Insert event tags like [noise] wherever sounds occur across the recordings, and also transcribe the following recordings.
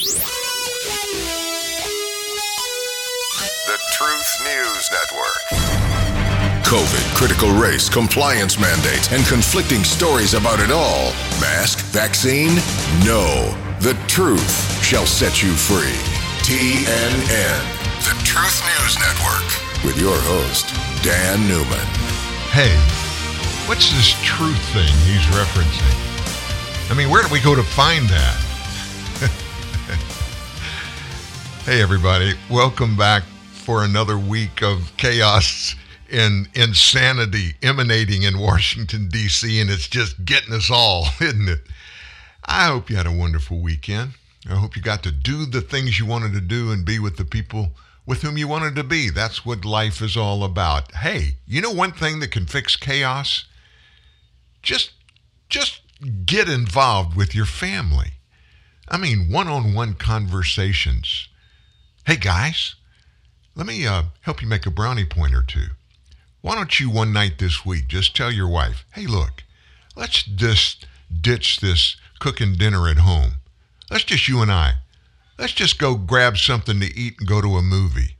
The Truth News Network. COVID, critical race, compliance mandates, and conflicting stories about it all. Mask, vaccine? No. The truth shall set you free. TNN, the Truth News Network, with your host, Dan Newman. Hey, what's this truth thing he's referencing? I mean, where do we go to find that? Hey, everybody, welcome back for another week of chaos and insanity emanating in Washington, D.C., and it's just getting us all, [laughs] isn't it? I hope you had a wonderful weekend. I hope you got to do the things you wanted to do and be with the people with whom you wanted to be. That's what life is all about. Hey, you know one thing that can fix chaos? Just just get involved with your family. I mean, one-on-one conversations. Hey guys, let me uh, help you make a brownie point or two. Why don't you one night this week just tell your wife, hey, look, let's just ditch this cooking dinner at home. Let's just you and I. Let's just go grab something to eat and go to a movie.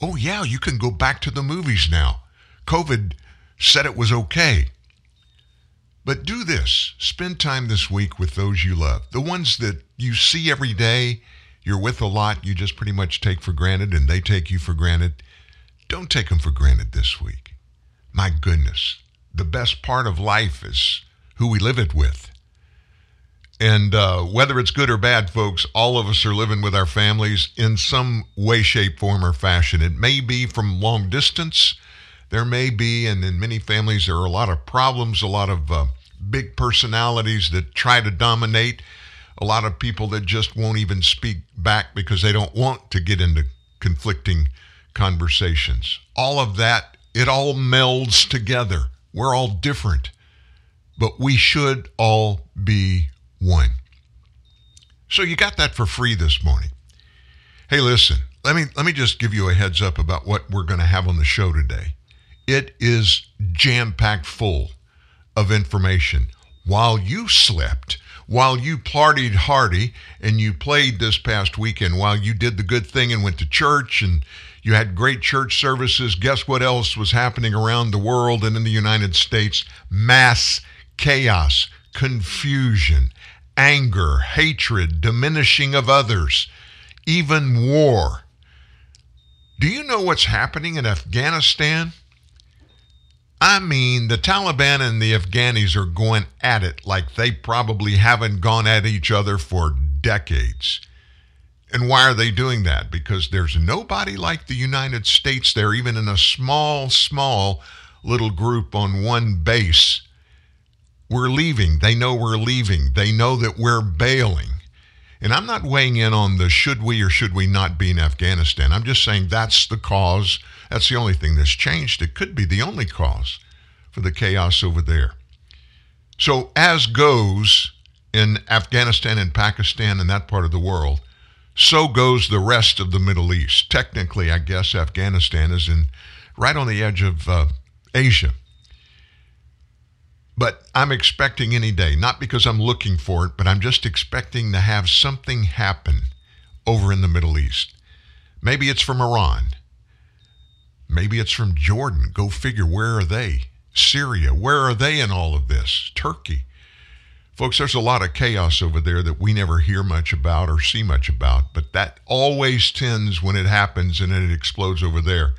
Oh, yeah, you can go back to the movies now. COVID said it was okay. But do this spend time this week with those you love, the ones that you see every day, you're with a lot, you just pretty much take for granted, and they take you for granted. Don't take them for granted this week. My goodness, the best part of life is who we live it with. And uh, whether it's good or bad, folks, all of us are living with our families in some way, shape, form, or fashion. It may be from long distance. There may be, and in many families, there are a lot of problems, a lot of uh, big personalities that try to dominate, a lot of people that just won't even speak back because they don't want to get into conflicting conversations. All of that, it all melds together. We're all different, but we should all be one. So you got that for free this morning. Hey, listen, let me let me just give you a heads up about what we're going to have on the show today. It is jam-packed full of information. While you slept, while you partied hardy and you played this past weekend, while you did the good thing and went to church and you had great church services, guess what else was happening around the world and in the United States? Mass chaos, confusion, anger, hatred, diminishing of others, even war. Do you know what's happening in Afghanistan? I mean, the Taliban and the Afghanis are going at it like they probably haven't gone at each other for decades. And why are they doing that? Because there's nobody like the United States there, even in a small, small little group on one base. We're leaving. They know we're leaving. They know that we're bailing. And I'm not weighing in on the should we or should we not be in Afghanistan. I'm just saying that's the cause. That's the only thing that's changed. It could be the only cause for the chaos over there. So, as goes in Afghanistan and Pakistan and that part of the world, so goes the rest of the Middle East. Technically, I guess Afghanistan is in right on the edge of uh, Asia. But I'm expecting any day, not because I'm looking for it, but I'm just expecting to have something happen over in the Middle East. Maybe it's from Iran. Maybe it's from Jordan. Go figure, where are they? Syria, where are they in all of this? Turkey. Folks, there's a lot of chaos over there that we never hear much about or see much about, but that always tends, when it happens and it explodes over there,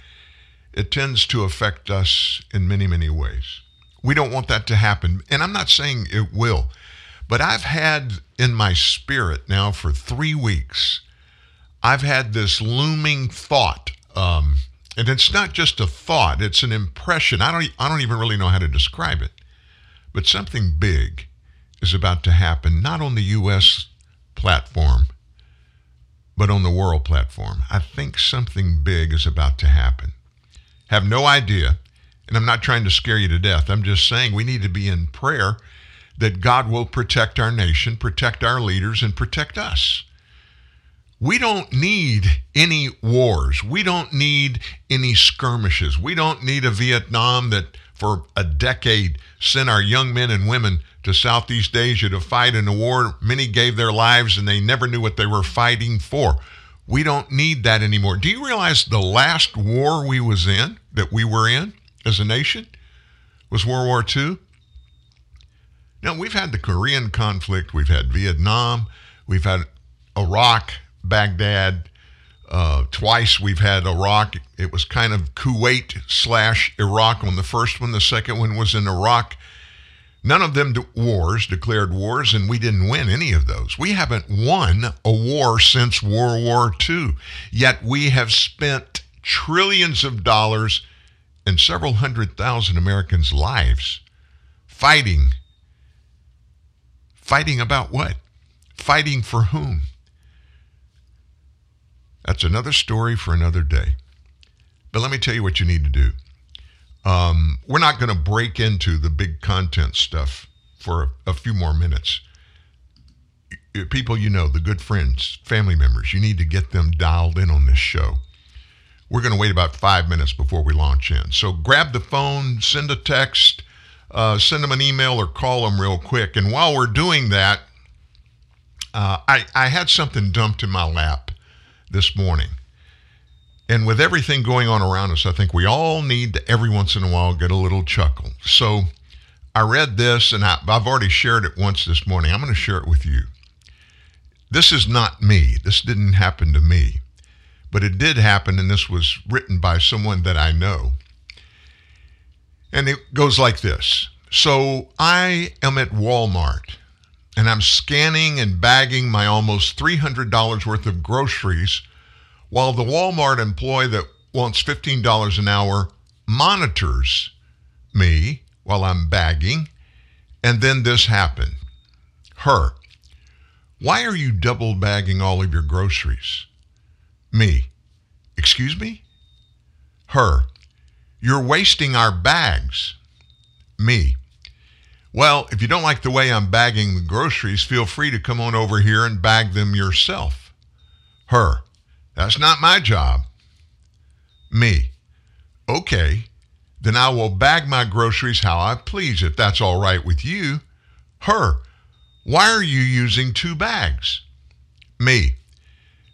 it tends to affect us in many, many ways. We don't want that to happen. And I'm not saying it will, but I've had in my spirit now for three weeks, I've had this looming thought. Um, and it's not just a thought, it's an impression. I don't, I don't even really know how to describe it. But something big is about to happen, not on the U.S. platform, but on the world platform. I think something big is about to happen. Have no idea. And I'm not trying to scare you to death. I'm just saying we need to be in prayer that God will protect our nation, protect our leaders, and protect us. We don't need any wars. We don't need any skirmishes. We don't need a Vietnam that for a decade sent our young men and women to Southeast Asia to fight in a war. Many gave their lives and they never knew what they were fighting for. We don't need that anymore. Do you realize the last war we was in, that we were in as a nation, was World War II? Now, we've had the Korean conflict, we've had Vietnam, we've had Iraq, Baghdad. Uh, twice we've had Iraq. It was kind of Kuwait slash Iraq on the first one. The second one was in Iraq. None of them wars declared wars, and we didn't win any of those. We haven't won a war since World War II, yet we have spent trillions of dollars and several hundred thousand Americans' lives fighting. Fighting about what? Fighting for whom? That's another story for another day. But let me tell you what you need to do. Um, we're not going to break into the big content stuff for a, a few more minutes. People you know, the good friends, family members, you need to get them dialed in on this show. We're going to wait about five minutes before we launch in. So grab the phone, send a text, uh, send them an email, or call them real quick. And while we're doing that, uh, I, I had something dumped in my lap this morning. And with everything going on around us, I think we all need to every once in a while get a little chuckle. So I read this and I, have already shared it once this morning. I'm going to share it with you. This is not me. This didn't happen to me. But it did happen, and this was written by someone that I know. And it goes like this So I am at Walmart and I'm scanning and bagging my almost $300 worth of groceries while the Walmart employee that wants $15 an hour monitors me while I'm bagging, and then this happened. Her, why are you double bagging all of your groceries? Me, excuse me? Her, you're wasting our bags. Me, well, if you don't like the way I'm bagging the groceries, feel free to come on over here and bag them yourself. Her, that's not my job. Me. Okay, then I will bag my groceries how I please if that's all right with you. Her. Why are you using two bags? Me.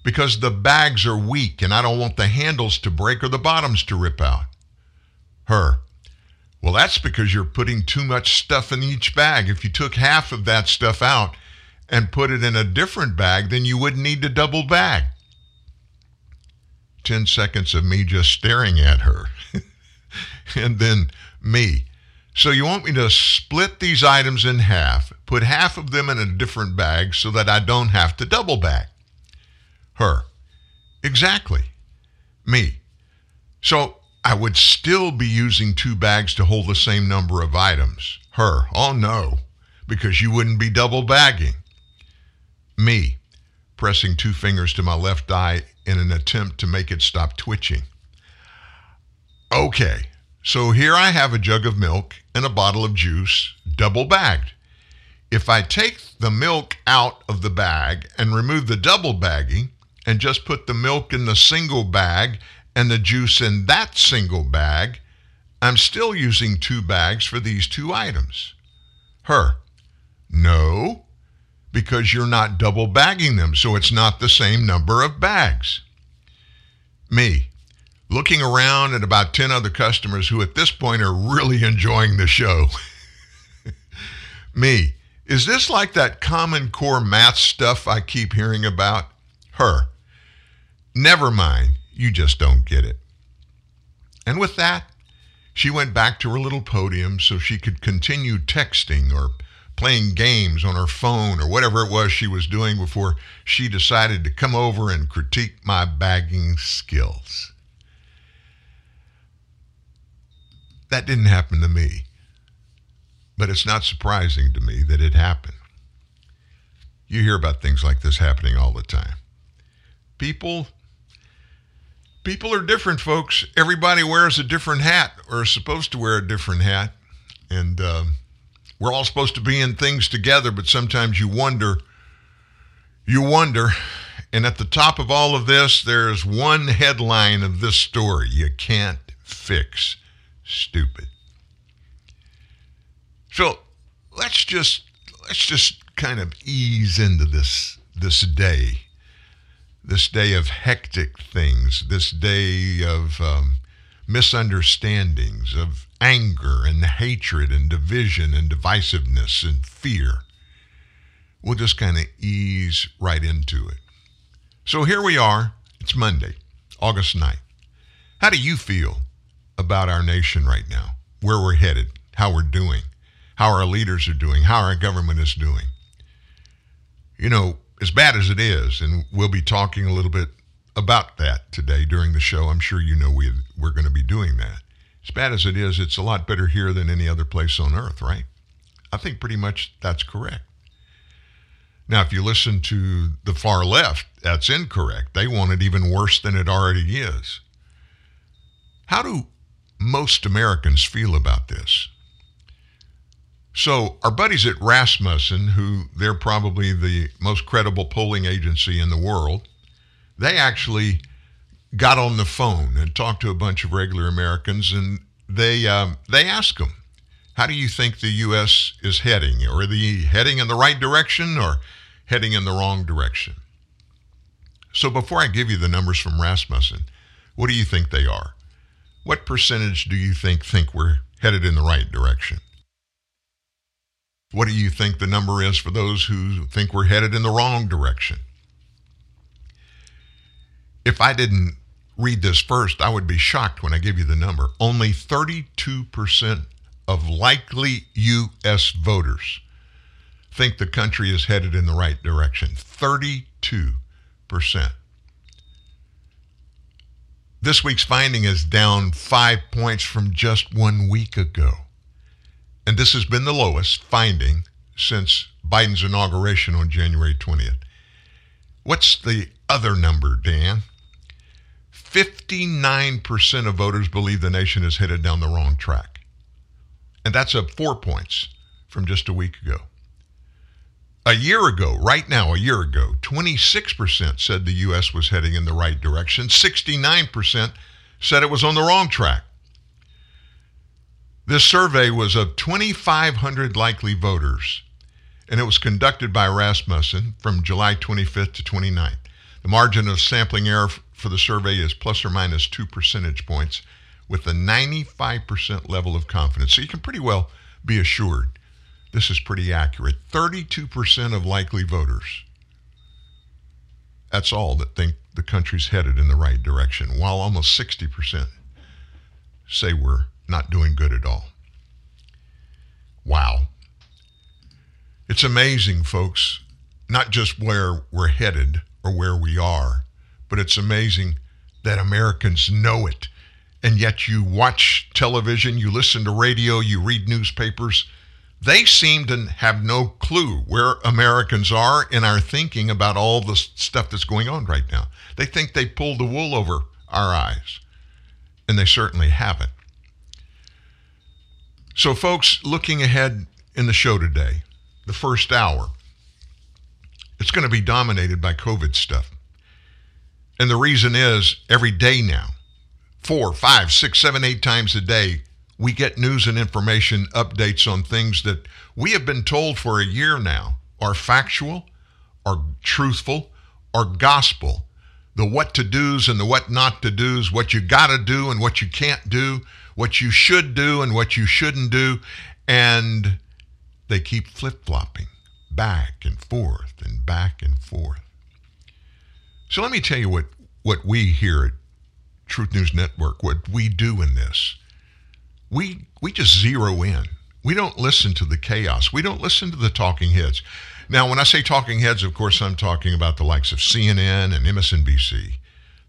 Because the bags are weak and I don't want the handles to break or the bottoms to rip out. Her. Well, that's because you're putting too much stuff in each bag. If you took half of that stuff out and put it in a different bag, then you wouldn't need to double bag. 10 seconds of me just staring at her. [laughs] and then me. So you want me to split these items in half, put half of them in a different bag so that I don't have to double bag. Her. Exactly. Me. So I would still be using two bags to hold the same number of items. Her. Oh no, because you wouldn't be double bagging. Me. Pressing two fingers to my left eye in an attempt to make it stop twitching. Okay, so here I have a jug of milk and a bottle of juice, double bagged. If I take the milk out of the bag and remove the double bagging and just put the milk in the single bag and the juice in that single bag, I'm still using two bags for these two items. Her, no, because you're not double bagging them, so it's not the same number of bags. Me, looking around at about 10 other customers who at this point are really enjoying the show. [laughs] Me, is this like that Common Core math stuff I keep hearing about? Her, never mind, you just don't get it. And with that, she went back to her little podium so she could continue texting or playing games on her phone or whatever it was she was doing before she decided to come over and critique my bagging skills. That didn't happen to me, but it's not surprising to me that it happened. You hear about things like this happening all the time. People people are different folks everybody wears a different hat or is supposed to wear a different hat and um, we're all supposed to be in things together, but sometimes you wonder, you wonder. And at the top of all of this, there's one headline of this story you can't fix stupid. So let's just let's just kind of ease into this this day, this day of hectic things, this day of um, misunderstandings, of anger and hatred and division and divisiveness and fear. We'll just kind of ease right into it. So here we are. It's Monday, August 9th. How do you feel about our nation right now? Where we're headed? How we're doing? How our leaders are doing? How our government is doing? You know, as bad as it is, and we'll be talking a little bit about that today during the show. I'm sure you know we, we're going to be doing that. As bad as it is, it's a lot better here than any other place on earth, right? I think pretty much that's correct. Now, if you listen to the far left, that's incorrect. They want it even worse than it already is. How do most Americans feel about this? So, our buddies at Rasmussen, who they're probably the most credible polling agency in the world, they actually got on the phone and talked to a bunch of regular Americans, and they um, they asked them, "How do you think the U.S. is heading? Are they heading in the right direction or heading in the wrong direction?" So, before I give you the numbers from Rasmussen, what do you think they are? What percentage do you think think we're headed in the right direction? What do you think the number is for those who think we're headed in the wrong direction? If I didn't read this first, I would be shocked when I give you the number. Only 32% of likely U.S. voters think the country is headed in the right direction. 32%. This week's finding is down five points from just one week ago. And this has been the lowest finding since Biden's inauguration on January 20th. What's the other number, Dan? 59% of voters believe the nation is headed down the wrong track. And that's up four points from just a week ago. A year ago, right now, a year ago, 26% said the U.S. was heading in the right direction. 69% said it was on the wrong track. This survey was of 2,500 likely voters, and it was conducted by Rasmussen from July 25th to 29th. The margin of sampling error for the survey is plus or minus two percentage points with a 95% level of confidence. So you can pretty well be assured this is pretty accurate. 32% of likely voters. That's all that think the country's headed in the right direction, while almost 60% say we're not doing good at all. Wow. It's amazing, folks, not just where we're headed or where we are, but it's amazing that Americans know it. And yet you watch television, you listen to radio, you read newspapers, they seem to have no clue where Americans are in our thinking about all the stuff that's going on right now. They think they pulled the wool over our eyes, and they certainly haven't. So, folks, looking ahead in the show today, the first hour, it's going to be dominated by COVID stuff. And the reason is every day now, four, five, six, seven, eight times a day, we get news and information updates on things that we have been told for a year now are factual, are truthful, are gospel. The what to do's and the what not to do's, what you got to do and what you can't do, what you should do and what you shouldn't do. And they keep flip flopping back and forth and back and forth. So let me tell you what, what we here at Truth News Network, what we do in this we we just zero in. We don't listen to the chaos. We don't listen to the talking heads. Now, when I say talking heads, of course, I'm talking about the likes of CNN and MSNBC,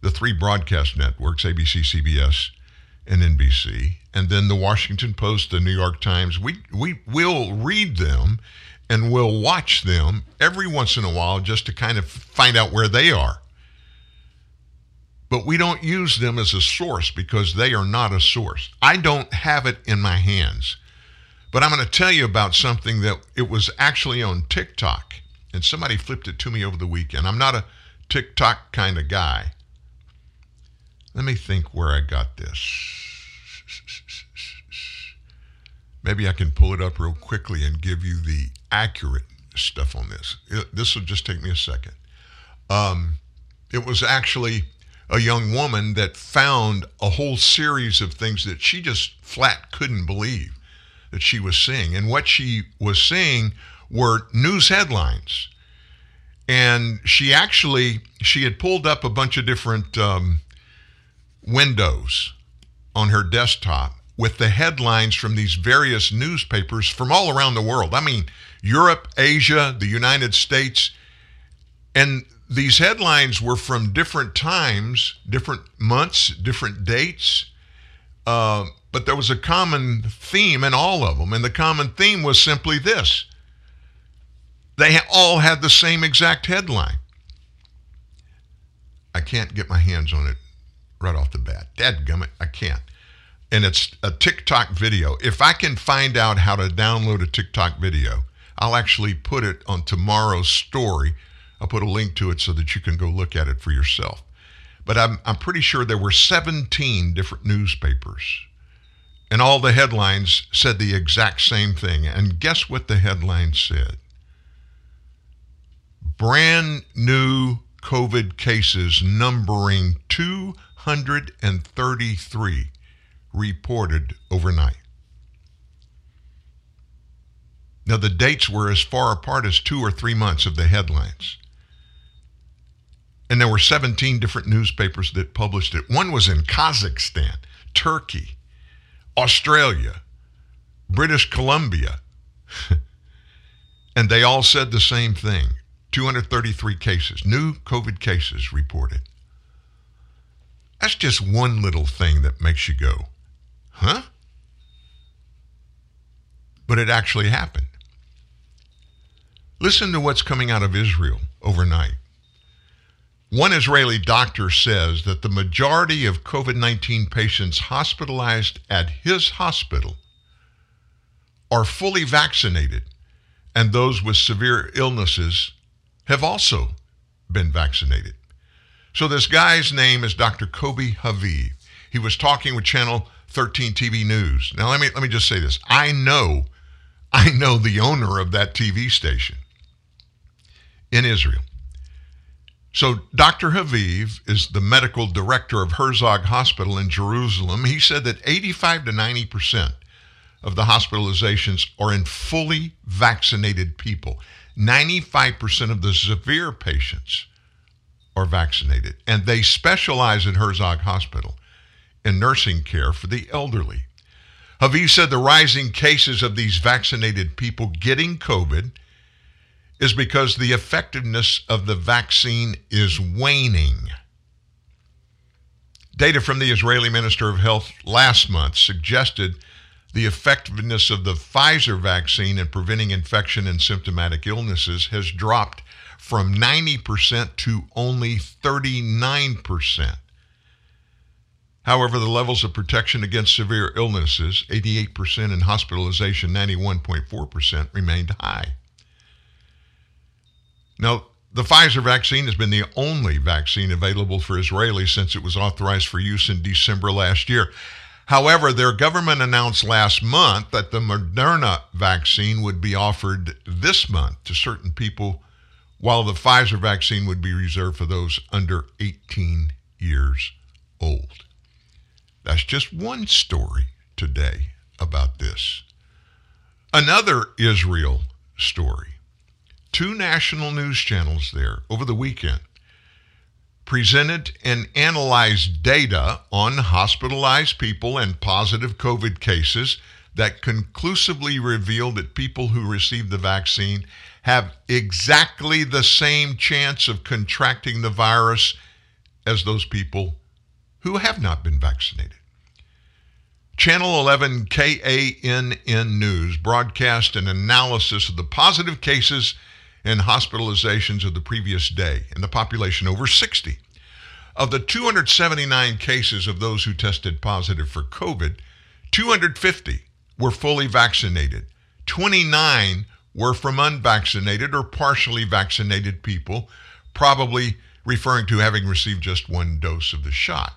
the three broadcast networks, ABC, CBS, and NBC, and then the Washington Post, the New York Times. We we will read them and we'll watch them every once in a while just to kind of find out where they are but we don't use them as a source because they are not a source. I don't have it in my hands. But I'm going to tell you about something that it was actually on TikTok, and somebody flipped it to me over the weekend. I'm not a TikTok kind of guy. Let me think where I got this. Maybe I can pull it up real quickly and give you the accurate stuff on this. This will just take me a second. Um, it was actually a young woman that found a whole series of things that she just flat couldn't believe that she was seeing. And what she was seeing were news headlines. And she actually she had pulled up a bunch of different um, windows on her desktop with the headlines from these various newspapers from all around the world. I mean, Europe, Asia, the United States. And these headlines were from different times, different months, different dates. Uh, but there was a common theme in all of them. And the common theme was simply this they all had the same exact headline. I can't get my hands on it right off the bat. Dadgummit, I can't. And it's a TikTok video. If I can find out how to download a TikTok video, I'll actually put it on tomorrow's story. I'll put a link to it so that you can go look at it for yourself. But I'm, I'm pretty sure there were 17 different newspapers. And all the headlines said the exact same thing. And guess what the headline said? Brand new COVID cases numbering 233 reported overnight. Now, the dates were as far apart as two or three months of the headlines. And there were 17 different newspapers that published it. One was in Kazakhstan, Turkey, Australia, British Columbia. [laughs] and they all said the same thing 233 cases, new COVID cases reported. That's just one little thing that makes you go, huh? But it actually happened. Listen to what's coming out of Israel overnight. One Israeli doctor says that the majority of COVID 19 patients hospitalized at his hospital are fully vaccinated, and those with severe illnesses have also been vaccinated. So, this guy's name is Dr. Kobi Haviv. He was talking with Channel 13 TV News. Now, let me, let me just say this I know, I know the owner of that TV station in Israel. So, Dr. Haviv is the medical director of Herzog Hospital in Jerusalem. He said that 85 to 90 percent of the hospitalizations are in fully vaccinated people. 95% of the severe patients are vaccinated, and they specialize in Herzog Hospital in nursing care for the elderly. Haviv said the rising cases of these vaccinated people getting COVID is because the effectiveness of the vaccine is waning. Data from the Israeli Minister of Health last month suggested the effectiveness of the Pfizer vaccine in preventing infection and symptomatic illnesses has dropped from 90% to only 39%. However, the levels of protection against severe illnesses, 88% and hospitalization, 91.4%, remained high. Now, the Pfizer vaccine has been the only vaccine available for Israelis since it was authorized for use in December last year. However, their government announced last month that the Moderna vaccine would be offered this month to certain people, while the Pfizer vaccine would be reserved for those under 18 years old. That's just one story today about this. Another Israel story. Two national news channels there over the weekend presented and analyzed data on hospitalized people and positive COVID cases that conclusively revealed that people who received the vaccine have exactly the same chance of contracting the virus as those people who have not been vaccinated. Channel 11 KANN News broadcast an analysis of the positive cases and hospitalizations of the previous day in the population over 60. Of the 279 cases of those who tested positive for COVID, 250 were fully vaccinated. 29 were from unvaccinated or partially vaccinated people, probably referring to having received just one dose of the shot.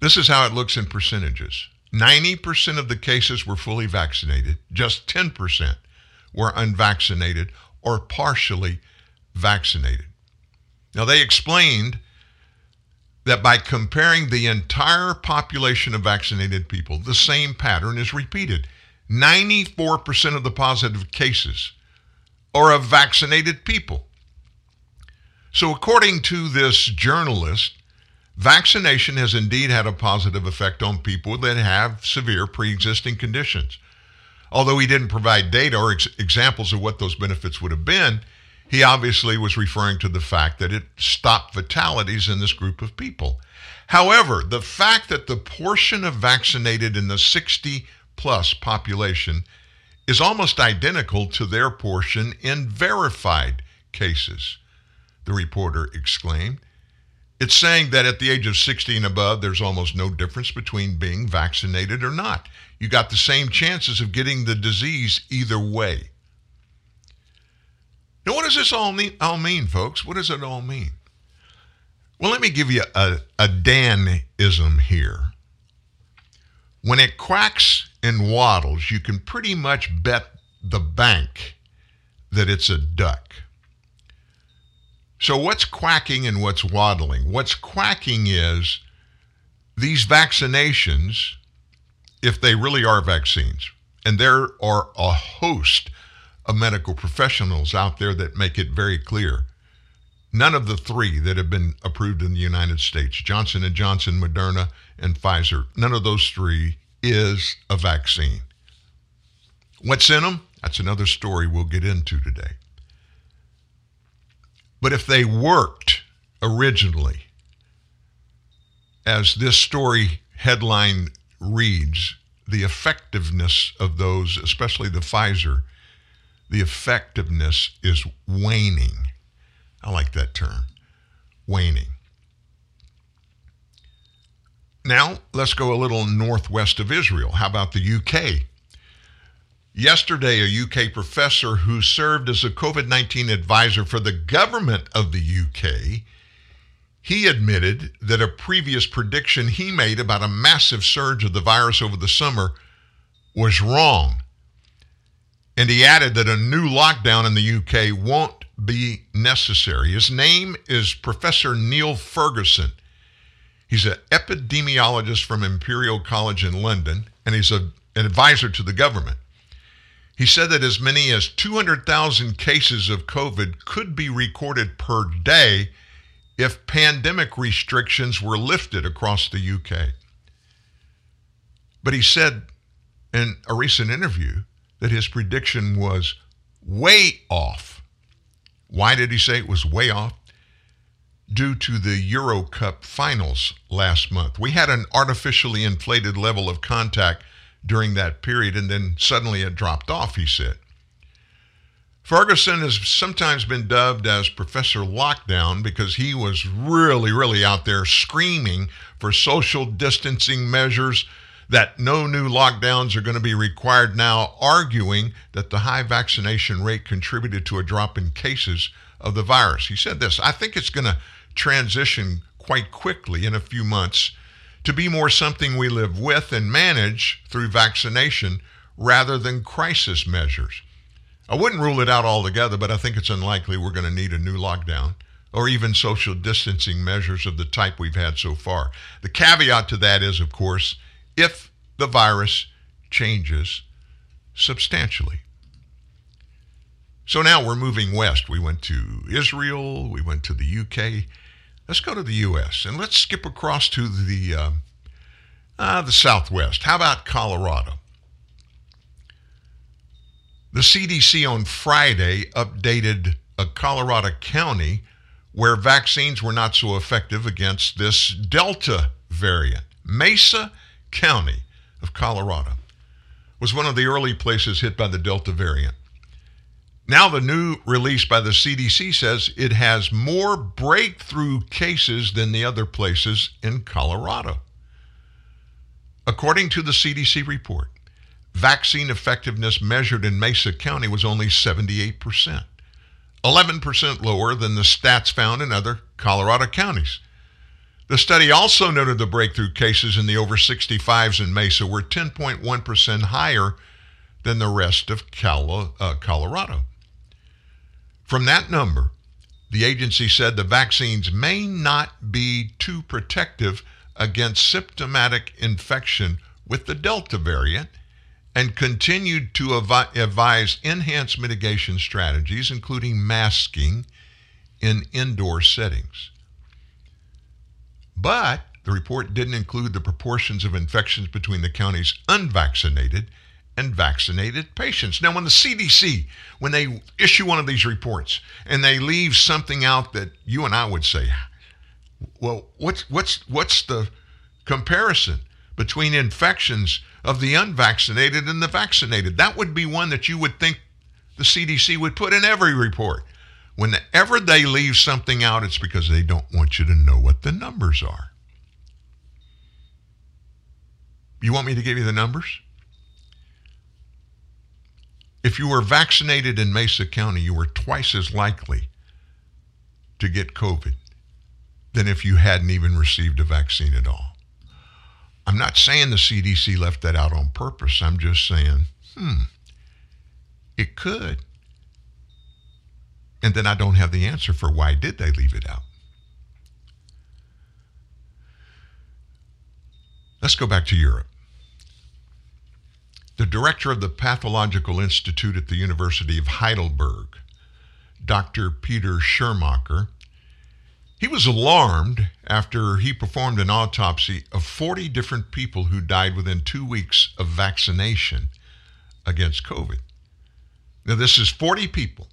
This is how it looks in percentages 90% of the cases were fully vaccinated, just 10% were unvaccinated or partially vaccinated. Now, they explained that by comparing the entire population of vaccinated people, the same pattern is repeated. 94% of the positive cases are of vaccinated people. So, according to this journalist, vaccination has indeed had a positive effect on people that have severe pre existing conditions. Although he didn't provide data or ex- examples of what those benefits would have been, he obviously was referring to the fact that it stopped fatalities in this group of people. However, the fact that the portion of vaccinated in the 60 plus population is almost identical to their portion in verified cases, the reporter exclaimed. It's saying that at the age of 60 and above, there's almost no difference between being vaccinated or not. You got the same chances of getting the disease either way. Now, what does this all mean, all mean, folks? What does it all mean? Well, let me give you a, a Danism here. When it quacks and waddles, you can pretty much bet the bank that it's a duck. So, what's quacking and what's waddling? What's quacking is these vaccinations, if they really are vaccines, and there are a host of medical professionals out there that make it very clear. None of the three that have been approved in the United States, Johnson & Johnson, Moderna, and Pfizer, none of those three is a vaccine. What's in them? That's another story we'll get into today. But if they worked originally, as this story headline reads, the effectiveness of those, especially the Pfizer, the effectiveness is waning. I like that term, waning. Now, let's go a little northwest of Israel. How about the UK? Yesterday, a UK professor who served as a COVID 19 advisor for the government of the UK, he admitted that a previous prediction he made about a massive surge of the virus over the summer was wrong. And he added that a new lockdown in the UK won't be necessary. His name is Professor Neil Ferguson. He's an epidemiologist from Imperial College in London, and he's a, an advisor to the government. He said that as many as 200,000 cases of COVID could be recorded per day if pandemic restrictions were lifted across the UK. But he said in a recent interview that his prediction was way off. Why did he say it was way off? Due to the Euro Cup finals last month. We had an artificially inflated level of contact during that period, and then suddenly it dropped off, he said. Ferguson has sometimes been dubbed as Professor Lockdown because he was really, really out there screaming for social distancing measures that no new lockdowns are going to be required now, arguing that the high vaccination rate contributed to a drop in cases of the virus. He said this I think it's going to transition quite quickly in a few months to be more something we live with and manage through vaccination rather than crisis measures. I wouldn't rule it out altogether, but I think it's unlikely we're going to need a new lockdown or even social distancing measures of the type we've had so far. The caveat to that is, of course, if the virus changes substantially. So now we're moving west. We went to Israel, we went to the UK. Let's go to the U.S. and let's skip across to the uh, uh, the Southwest. How about Colorado? The CDC on Friday updated a Colorado county where vaccines were not so effective against this Delta variant. Mesa County of Colorado was one of the early places hit by the Delta variant. Now, the new release by the CDC says it has more breakthrough cases than the other places in Colorado. According to the CDC report, vaccine effectiveness measured in Mesa County was only 78%, 11% lower than the stats found in other Colorado counties. The study also noted the breakthrough cases in the over 65s in Mesa were 10.1% higher than the rest of uh, Colorado. From that number, the agency said the vaccines may not be too protective against symptomatic infection with the Delta variant and continued to advise enhanced mitigation strategies, including masking in indoor settings. But the report didn't include the proportions of infections between the counties unvaccinated and vaccinated patients. Now, when the CDC, when they issue one of these reports and they leave something out that you and I would say, well, what's what's what's the comparison between infections of the unvaccinated and the vaccinated? That would be one that you would think the CDC would put in every report. Whenever they leave something out, it's because they don't want you to know what the numbers are. You want me to give you the numbers? If you were vaccinated in Mesa County, you were twice as likely to get COVID than if you hadn't even received a vaccine at all. I'm not saying the CDC left that out on purpose. I'm just saying, hmm, it could. And then I don't have the answer for why did they leave it out. Let's go back to Europe. The director of the Pathological Institute at the University of Heidelberg, Dr. Peter Schirmacher, he was alarmed after he performed an autopsy of 40 different people who died within two weeks of vaccination against COVID. Now, this is 40 people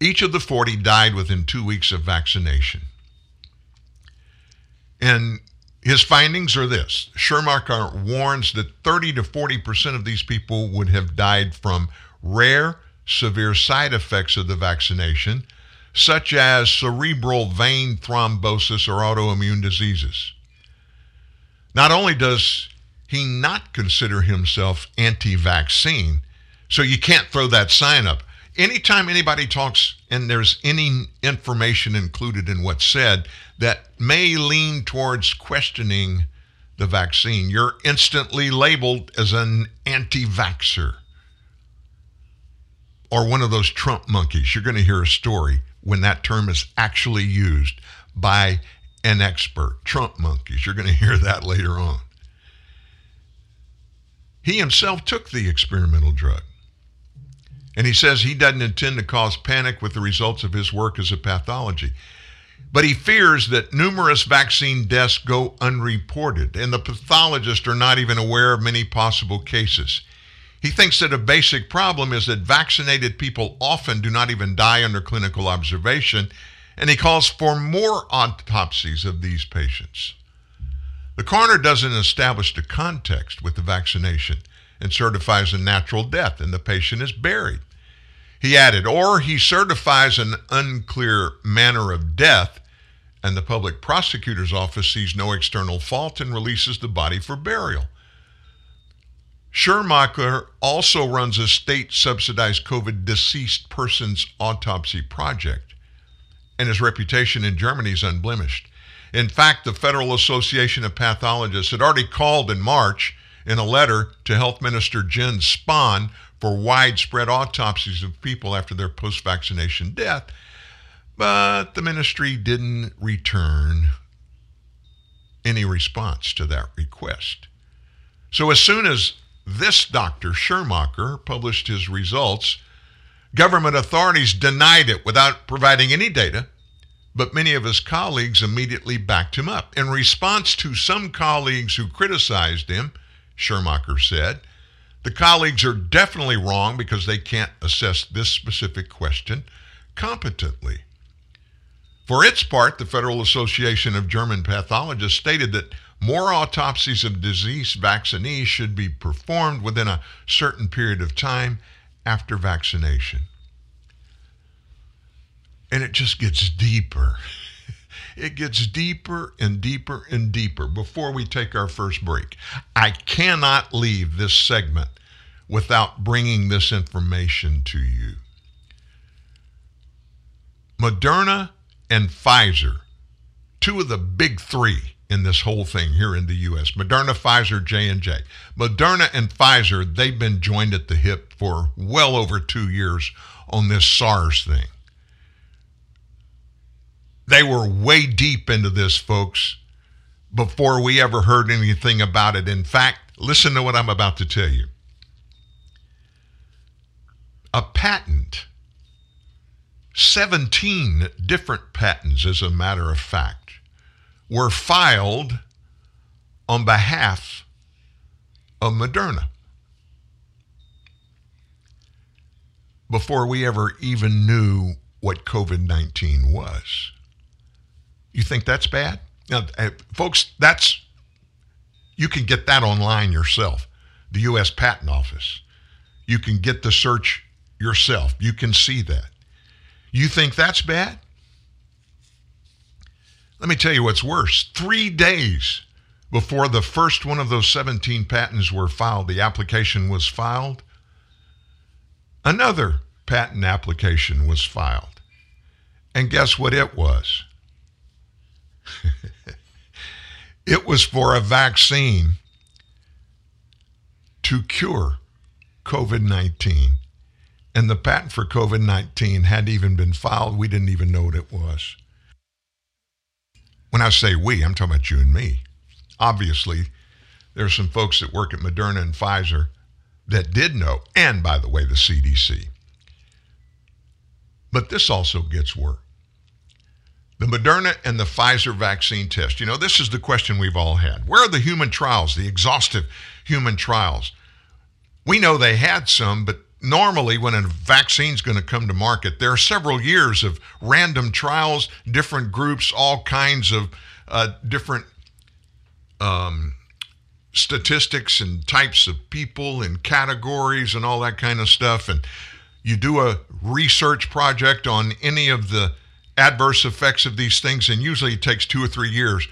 each of the 40 died within two weeks of vaccination. And his findings are this Schirmacher warns that 30 to 40% of these people would have died from rare, severe side effects of the vaccination, such as cerebral vein thrombosis or autoimmune diseases. Not only does he not consider himself anti vaccine, so you can't throw that sign up anytime anybody talks and there's any information included in what's said that may lean towards questioning the vaccine, you're instantly labeled as an anti vaxxer or one of those Trump monkeys. You're going to hear a story when that term is actually used by an expert. Trump monkeys. You're going to hear that later on. He himself took the experimental drug. And he says he doesn't intend to cause panic with the results of his work as a pathology. But he fears that numerous vaccine deaths go unreported, and the pathologists are not even aware of many possible cases. He thinks that a basic problem is that vaccinated people often do not even die under clinical observation, and he calls for more autopsies of these patients. The coroner doesn't establish the context with the vaccination and certifies a natural death, and the patient is buried. He added, or he certifies an unclear manner of death, and the public prosecutor's office sees no external fault and releases the body for burial. Schirmacher also runs a state subsidized COVID deceased persons autopsy project, and his reputation in Germany is unblemished. In fact, the Federal Association of Pathologists had already called in March in a letter to Health Minister Jens Spahn for widespread autopsies of people after their post vaccination death, but the ministry didn't return any response to that request. So, as soon as this Dr. Schirmacher published his results, government authorities denied it without providing any data, but many of his colleagues immediately backed him up. In response to some colleagues who criticized him, Schirmacher said, the colleagues are definitely wrong because they can't assess this specific question competently. For its part, the Federal Association of German Pathologists stated that more autopsies of deceased vaccinees should be performed within a certain period of time after vaccination. And it just gets deeper. It gets deeper and deeper and deeper before we take our first break. I cannot leave this segment without bringing this information to you. Moderna and Pfizer two of the big three in this whole thing here in the U.S. Moderna, Pfizer, J&J. Moderna and Pfizer, they've been joined at the hip for well over two years on this SARS thing. They were way deep into this, folks, before we ever heard anything about it. In fact, listen to what I'm about to tell you. A patent, 17 different patents, as a matter of fact, were filed on behalf of Moderna before we ever even knew what COVID 19 was. You think that's bad? Now, uh, folks, that's, you can get that online yourself, the U.S. Patent Office. You can get the search yourself. You can see that. You think that's bad? Let me tell you what's worse. Three days before the first one of those 17 patents were filed, the application was filed, another patent application was filed. And guess what it was? [laughs] it was for a vaccine to cure COVID 19. And the patent for COVID 19 hadn't even been filed. We didn't even know what it was. When I say we, I'm talking about you and me. Obviously, there are some folks that work at Moderna and Pfizer that did know, and by the way, the CDC. But this also gets worse. The Moderna and the Pfizer vaccine test. You know, this is the question we've all had. Where are the human trials, the exhaustive human trials? We know they had some, but normally when a vaccine is going to come to market, there are several years of random trials, different groups, all kinds of uh, different um, statistics and types of people and categories and all that kind of stuff. And you do a research project on any of the adverse effects of these things, and usually it takes two or three years.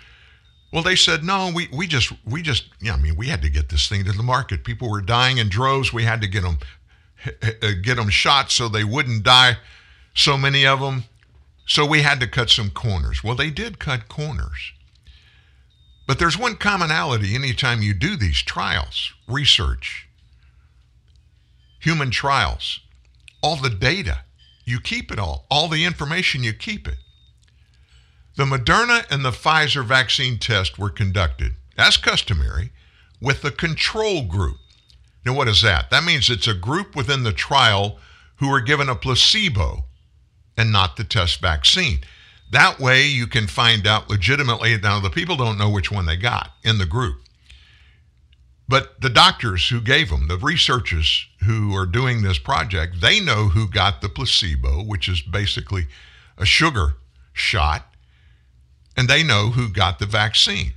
Well, they said no. We we just we just yeah. I mean, we had to get this thing to the market. People were dying in droves. We had to get them [laughs] uh, get them shot so they wouldn't die, so many of them. So we had to cut some corners. Well, they did cut corners. But there's one commonality anytime you do these trials, research, human trials, all the data, you keep it all. All the information, you keep it. The Moderna and the Pfizer vaccine test were conducted, as customary, with the control group. Now, what is that? That means it's a group within the trial who are given a placebo and not the test vaccine. That way, you can find out legitimately. Now, the people don't know which one they got in the group. But the doctors who gave them, the researchers who are doing this project, they know who got the placebo, which is basically a sugar shot, and they know who got the vaccine.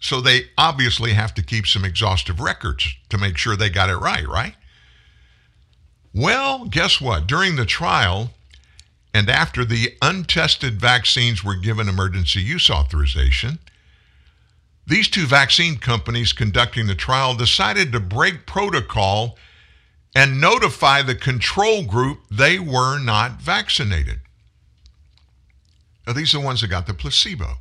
So they obviously have to keep some exhaustive records to make sure they got it right, right? Well, guess what? During the trial and after the untested vaccines were given emergency use authorization, these two vaccine companies conducting the trial decided to break protocol and notify the control group they were not vaccinated. Now, these are the ones that got the placebo.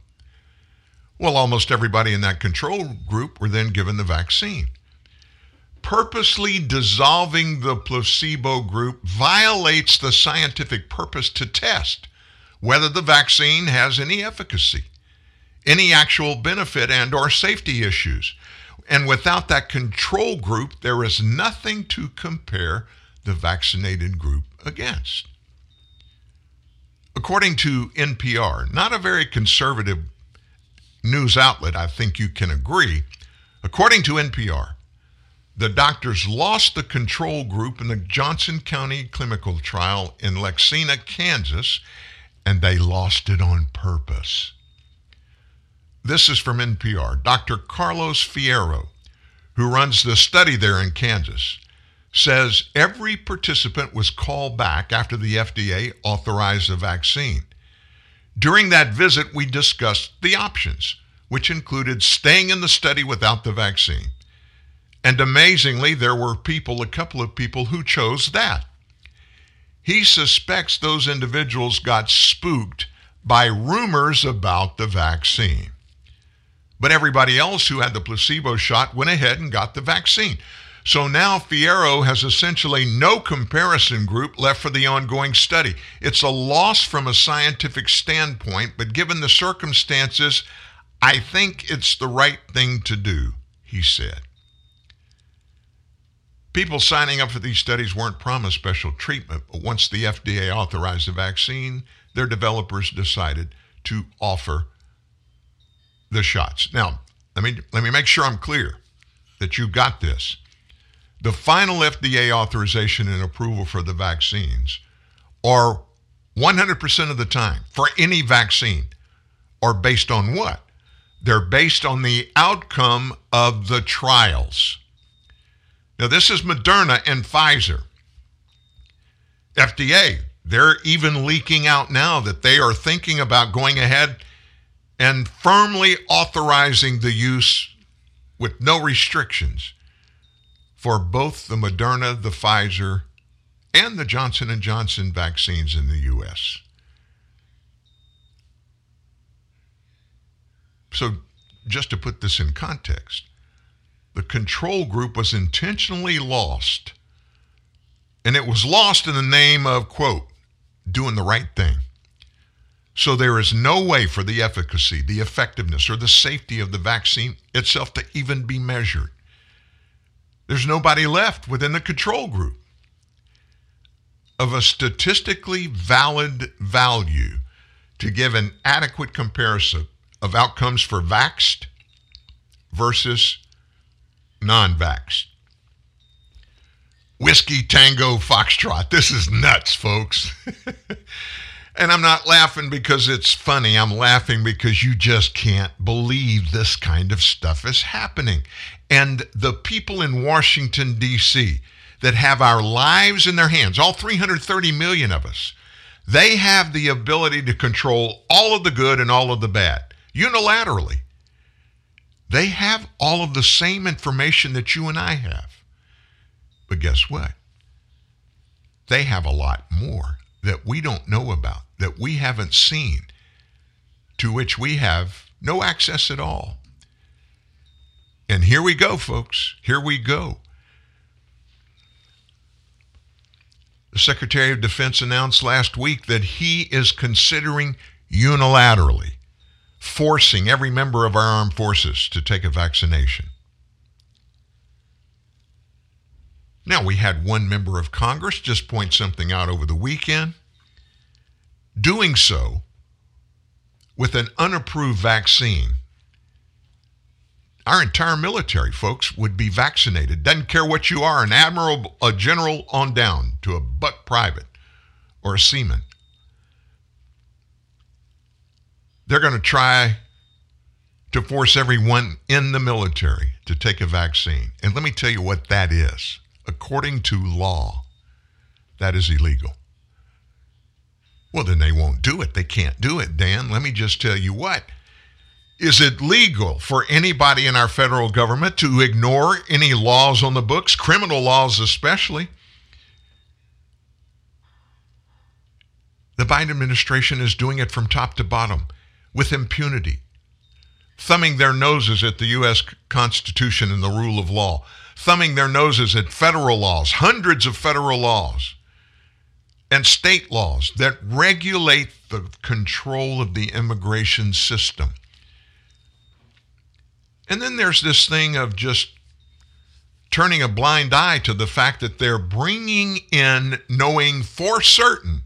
Well, almost everybody in that control group were then given the vaccine. Purposely dissolving the placebo group violates the scientific purpose to test whether the vaccine has any efficacy, any actual benefit and or safety issues. And without that control group, there is nothing to compare the vaccinated group against. According to NPR, not a very conservative news outlet, I think you can agree. According to NPR, the doctors lost the control group in the Johnson County clinical trial in Lenexa, Kansas, and they lost it on purpose. This is from NPR. Dr. Carlos Fierro, who runs the study there in Kansas, says every participant was called back after the FDA authorized the vaccine. During that visit, we discussed the options, which included staying in the study without the vaccine. And amazingly, there were people, a couple of people, who chose that. He suspects those individuals got spooked by rumors about the vaccine. But everybody else who had the placebo shot went ahead and got the vaccine. So now Fierro has essentially no comparison group left for the ongoing study. It's a loss from a scientific standpoint, but given the circumstances, I think it's the right thing to do, he said. People signing up for these studies weren't promised special treatment, but once the FDA authorized the vaccine, their developers decided to offer the shots. Now, let me let me make sure I'm clear that you got this. The final FDA authorization and approval for the vaccines are 100% of the time for any vaccine are based on what? They're based on the outcome of the trials. Now, this is Moderna and Pfizer. FDA, they're even leaking out now that they are thinking about going ahead and firmly authorizing the use with no restrictions for both the Moderna, the Pfizer, and the Johnson & Johnson vaccines in the US. So just to put this in context, the control group was intentionally lost. And it was lost in the name of, quote, doing the right thing. So there is no way for the efficacy, the effectiveness, or the safety of the vaccine itself to even be measured. There's nobody left within the control group of a statistically valid value to give an adequate comparison of outcomes for vaxxed versus non vaxxed. Whiskey Tango Foxtrot. This is nuts, folks. [laughs] and I'm not laughing because it's funny. I'm laughing because you just can't believe this kind of stuff is happening. And the people in Washington, D.C., that have our lives in their hands, all 330 million of us, they have the ability to control all of the good and all of the bad unilaterally. They have all of the same information that you and I have. But guess what? They have a lot more that we don't know about, that we haven't seen, to which we have no access at all. And here we go, folks. Here we go. The Secretary of Defense announced last week that he is considering unilaterally forcing every member of our armed forces to take a vaccination. Now, we had one member of Congress just point something out over the weekend. Doing so with an unapproved vaccine our entire military, folks, would be vaccinated. Doesn't care what you are, an admiral, a general on down to a buck private or a seaman. They're going to try to force everyone in the military to take a vaccine. And let me tell you what that is. According to law, that is illegal. Well, then they won't do it. They can't do it, Dan. Let me just tell you what is it legal for anybody in our federal government to ignore any laws on the books, criminal laws especially? The Biden administration is doing it from top to bottom with impunity, thumbing their noses at the U.S. Constitution and the rule of law, thumbing their noses at federal laws, hundreds of federal laws, and state laws that regulate the control of the immigration system. And then there's this thing of just turning a blind eye to the fact that they're bringing in, knowing for certain,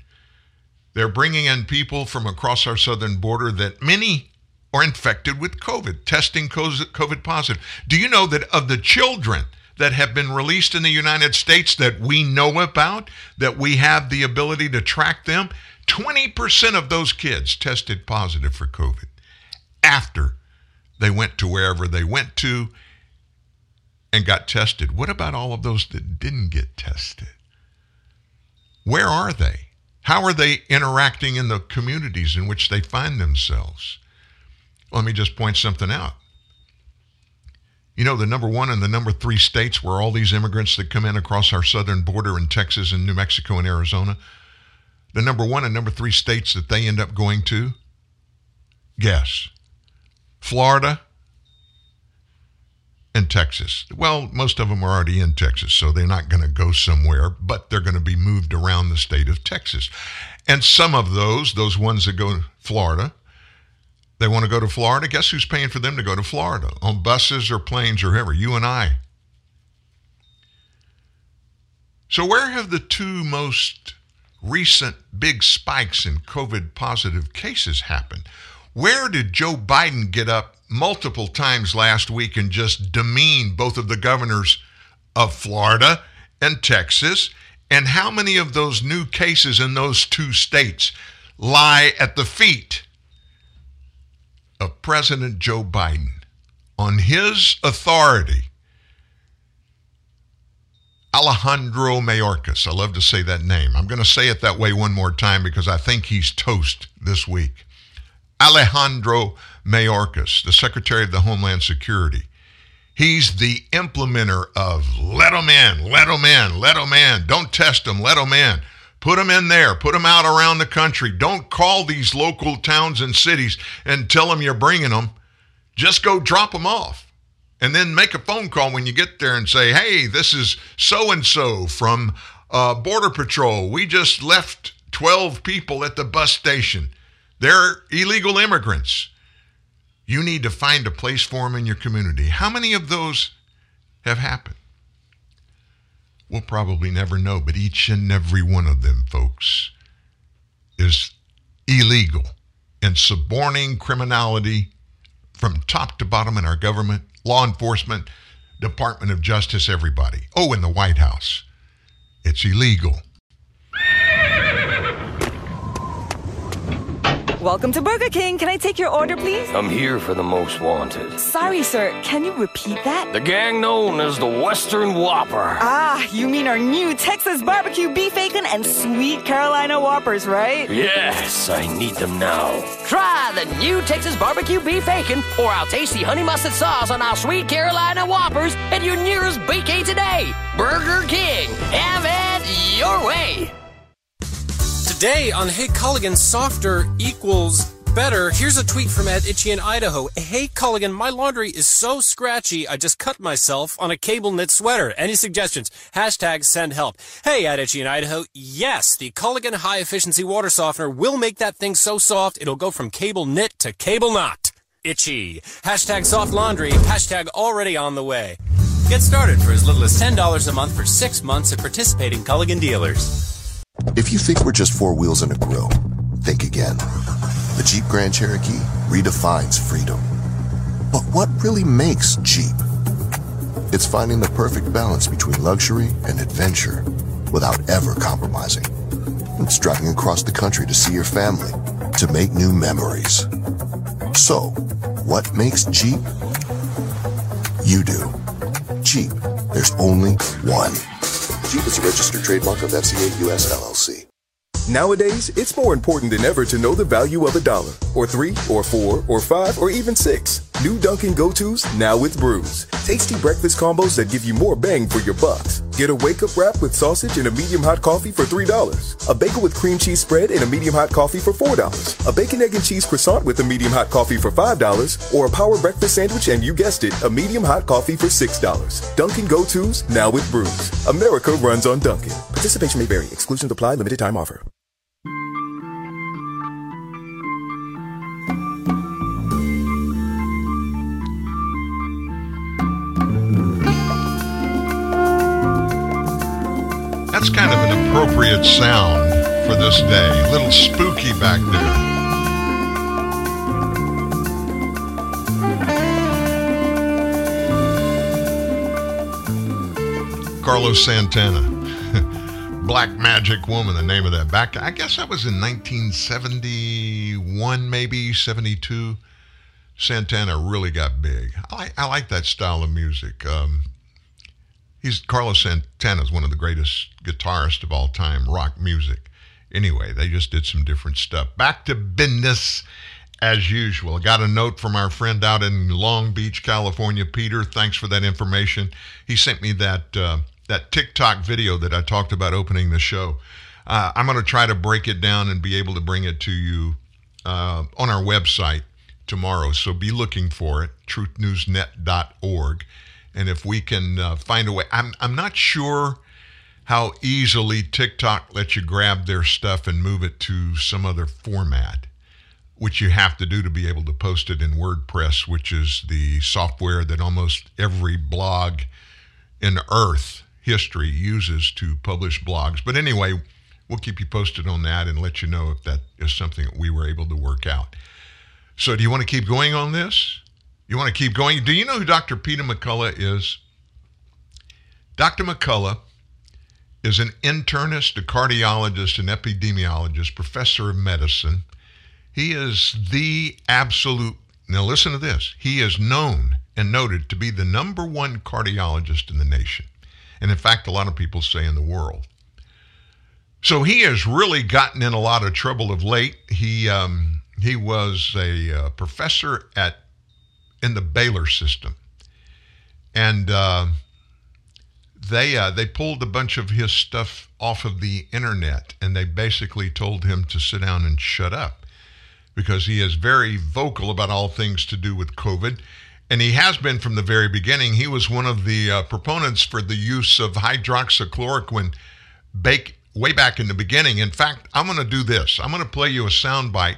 they're bringing in people from across our southern border that many are infected with COVID, testing COVID positive. Do you know that of the children that have been released in the United States that we know about, that we have the ability to track them, 20% of those kids tested positive for COVID after they went to wherever they went to and got tested. What about all of those that didn't get tested? Where are they? How are they interacting in the communities in which they find themselves? Let me just point something out. You know, the number one and the number three states where all these immigrants that come in across our southern border in Texas and New Mexico and Arizona, the number one and number three states that they end up going to guess? Florida and Texas. Well, most of them are already in Texas, so they're not going to go somewhere, but they're going to be moved around the state of Texas. And some of those, those ones that go to Florida, they want to go to Florida. Guess who's paying for them to go to Florida? On buses or planes or whatever? You and I. So, where have the two most recent big spikes in COVID positive cases happened? Where did Joe Biden get up multiple times last week and just demean both of the governors of Florida and Texas? And how many of those new cases in those two states lie at the feet of President Joe Biden? On his authority, Alejandro Mayorkas. I love to say that name. I'm going to say it that way one more time because I think he's toast this week. Alejandro Mayorkas, the Secretary of the Homeland Security. He's the implementer of let them in, let them in, let them in. Don't test them, let them in. Put them in there, put them out around the country. Don't call these local towns and cities and tell them you're bringing them. Just go drop them off and then make a phone call when you get there and say, hey, this is so and so from uh, Border Patrol. We just left 12 people at the bus station. They're illegal immigrants. You need to find a place for them in your community. How many of those have happened? We'll probably never know, but each and every one of them, folks, is illegal and suborning criminality from top to bottom in our government law enforcement, Department of Justice, everybody. Oh, in the White House. It's illegal. Welcome to Burger King. Can I take your order, please? I'm here for the most wanted. Sorry, sir. Can you repeat that? The gang known as the Western Whopper. Ah, you mean our new Texas barbecue beef bacon and sweet Carolina Whoppers, right? Yes, I need them now. Try the new Texas barbecue beef bacon or our tasty honey mustard sauce on our sweet Carolina Whoppers at your nearest BK today. Burger King. Have it your way. Today on Hey Culligan, softer equals better. Here's a tweet from Ed Itchy in Idaho. Hey Culligan, my laundry is so scratchy, I just cut myself on a cable knit sweater. Any suggestions? Hashtag send help. Hey Ed Itchy in Idaho. Yes, the Culligan high efficiency water softener will make that thing so soft it'll go from cable knit to cable knot. Itchy. Hashtag soft laundry. Hashtag already on the way. Get started for as little as $10 a month for six months at participating Culligan dealers. If you think we're just four wheels and a grill, think again. The Jeep Grand Cherokee redefines freedom. But what really makes Jeep? It's finding the perfect balance between luxury and adventure without ever compromising. It's driving across the country to see your family, to make new memories. So, what makes Jeep? You do. Jeep, there's only one. Jeep is a registered trademark of FCA US LLC. Nowadays, it's more important than ever to know the value of a dollar, or three, or four, or five, or even six. New Dunkin' Go-To's now with brews. Tasty breakfast combos that give you more bang for your bucks. Get a wake-up wrap with sausage and a medium hot coffee for $3. A bagel with cream cheese spread and a medium hot coffee for $4. A bacon, egg, and cheese croissant with a medium hot coffee for $5. Or a power breakfast sandwich and you guessed it, a medium hot coffee for $6. Dunkin' Go-To's now with brews. America runs on Dunkin'. Participation may vary. Exclusions apply. Limited time offer. That's kind of an appropriate sound for this day. A little spooky back there. Carlos Santana. [laughs] Black Magic Woman, the name of that. Back, I guess that was in 1971, maybe 72. Santana really got big. I like, I like that style of music. Um, he's Carlos Santana is one of the greatest guitarists of all time, rock music. Anyway, they just did some different stuff. Back to business as usual. Got a note from our friend out in Long Beach, California, Peter. Thanks for that information. He sent me that uh, that TikTok video that I talked about opening the show. Uh, I'm going to try to break it down and be able to bring it to you uh, on our website tomorrow. So be looking for it, truthnewsnet.org. And if we can uh, find a way, I'm, I'm not sure how easily TikTok lets you grab their stuff and move it to some other format, which you have to do to be able to post it in WordPress, which is the software that almost every blog in Earth history uses to publish blogs. But anyway, we'll keep you posted on that and let you know if that is something that we were able to work out. So, do you want to keep going on this? You want to keep going? Do you know who Dr. Peter McCullough is? Dr. McCullough is an internist, a cardiologist, an epidemiologist, professor of medicine. He is the absolute, now listen to this, he is known and noted to be the number one cardiologist in the nation. And in fact, a lot of people say in the world. So he has really gotten in a lot of trouble of late. He um, he was a uh, professor at in the Baylor system, and uh, they uh, they pulled a bunch of his stuff off of the internet, and they basically told him to sit down and shut up because he is very vocal about all things to do with COVID. And he has been from the very beginning. He was one of the uh, proponents for the use of hydroxychloroquine bake, way back in the beginning. In fact, I'm going to do this. I'm going to play you a soundbite.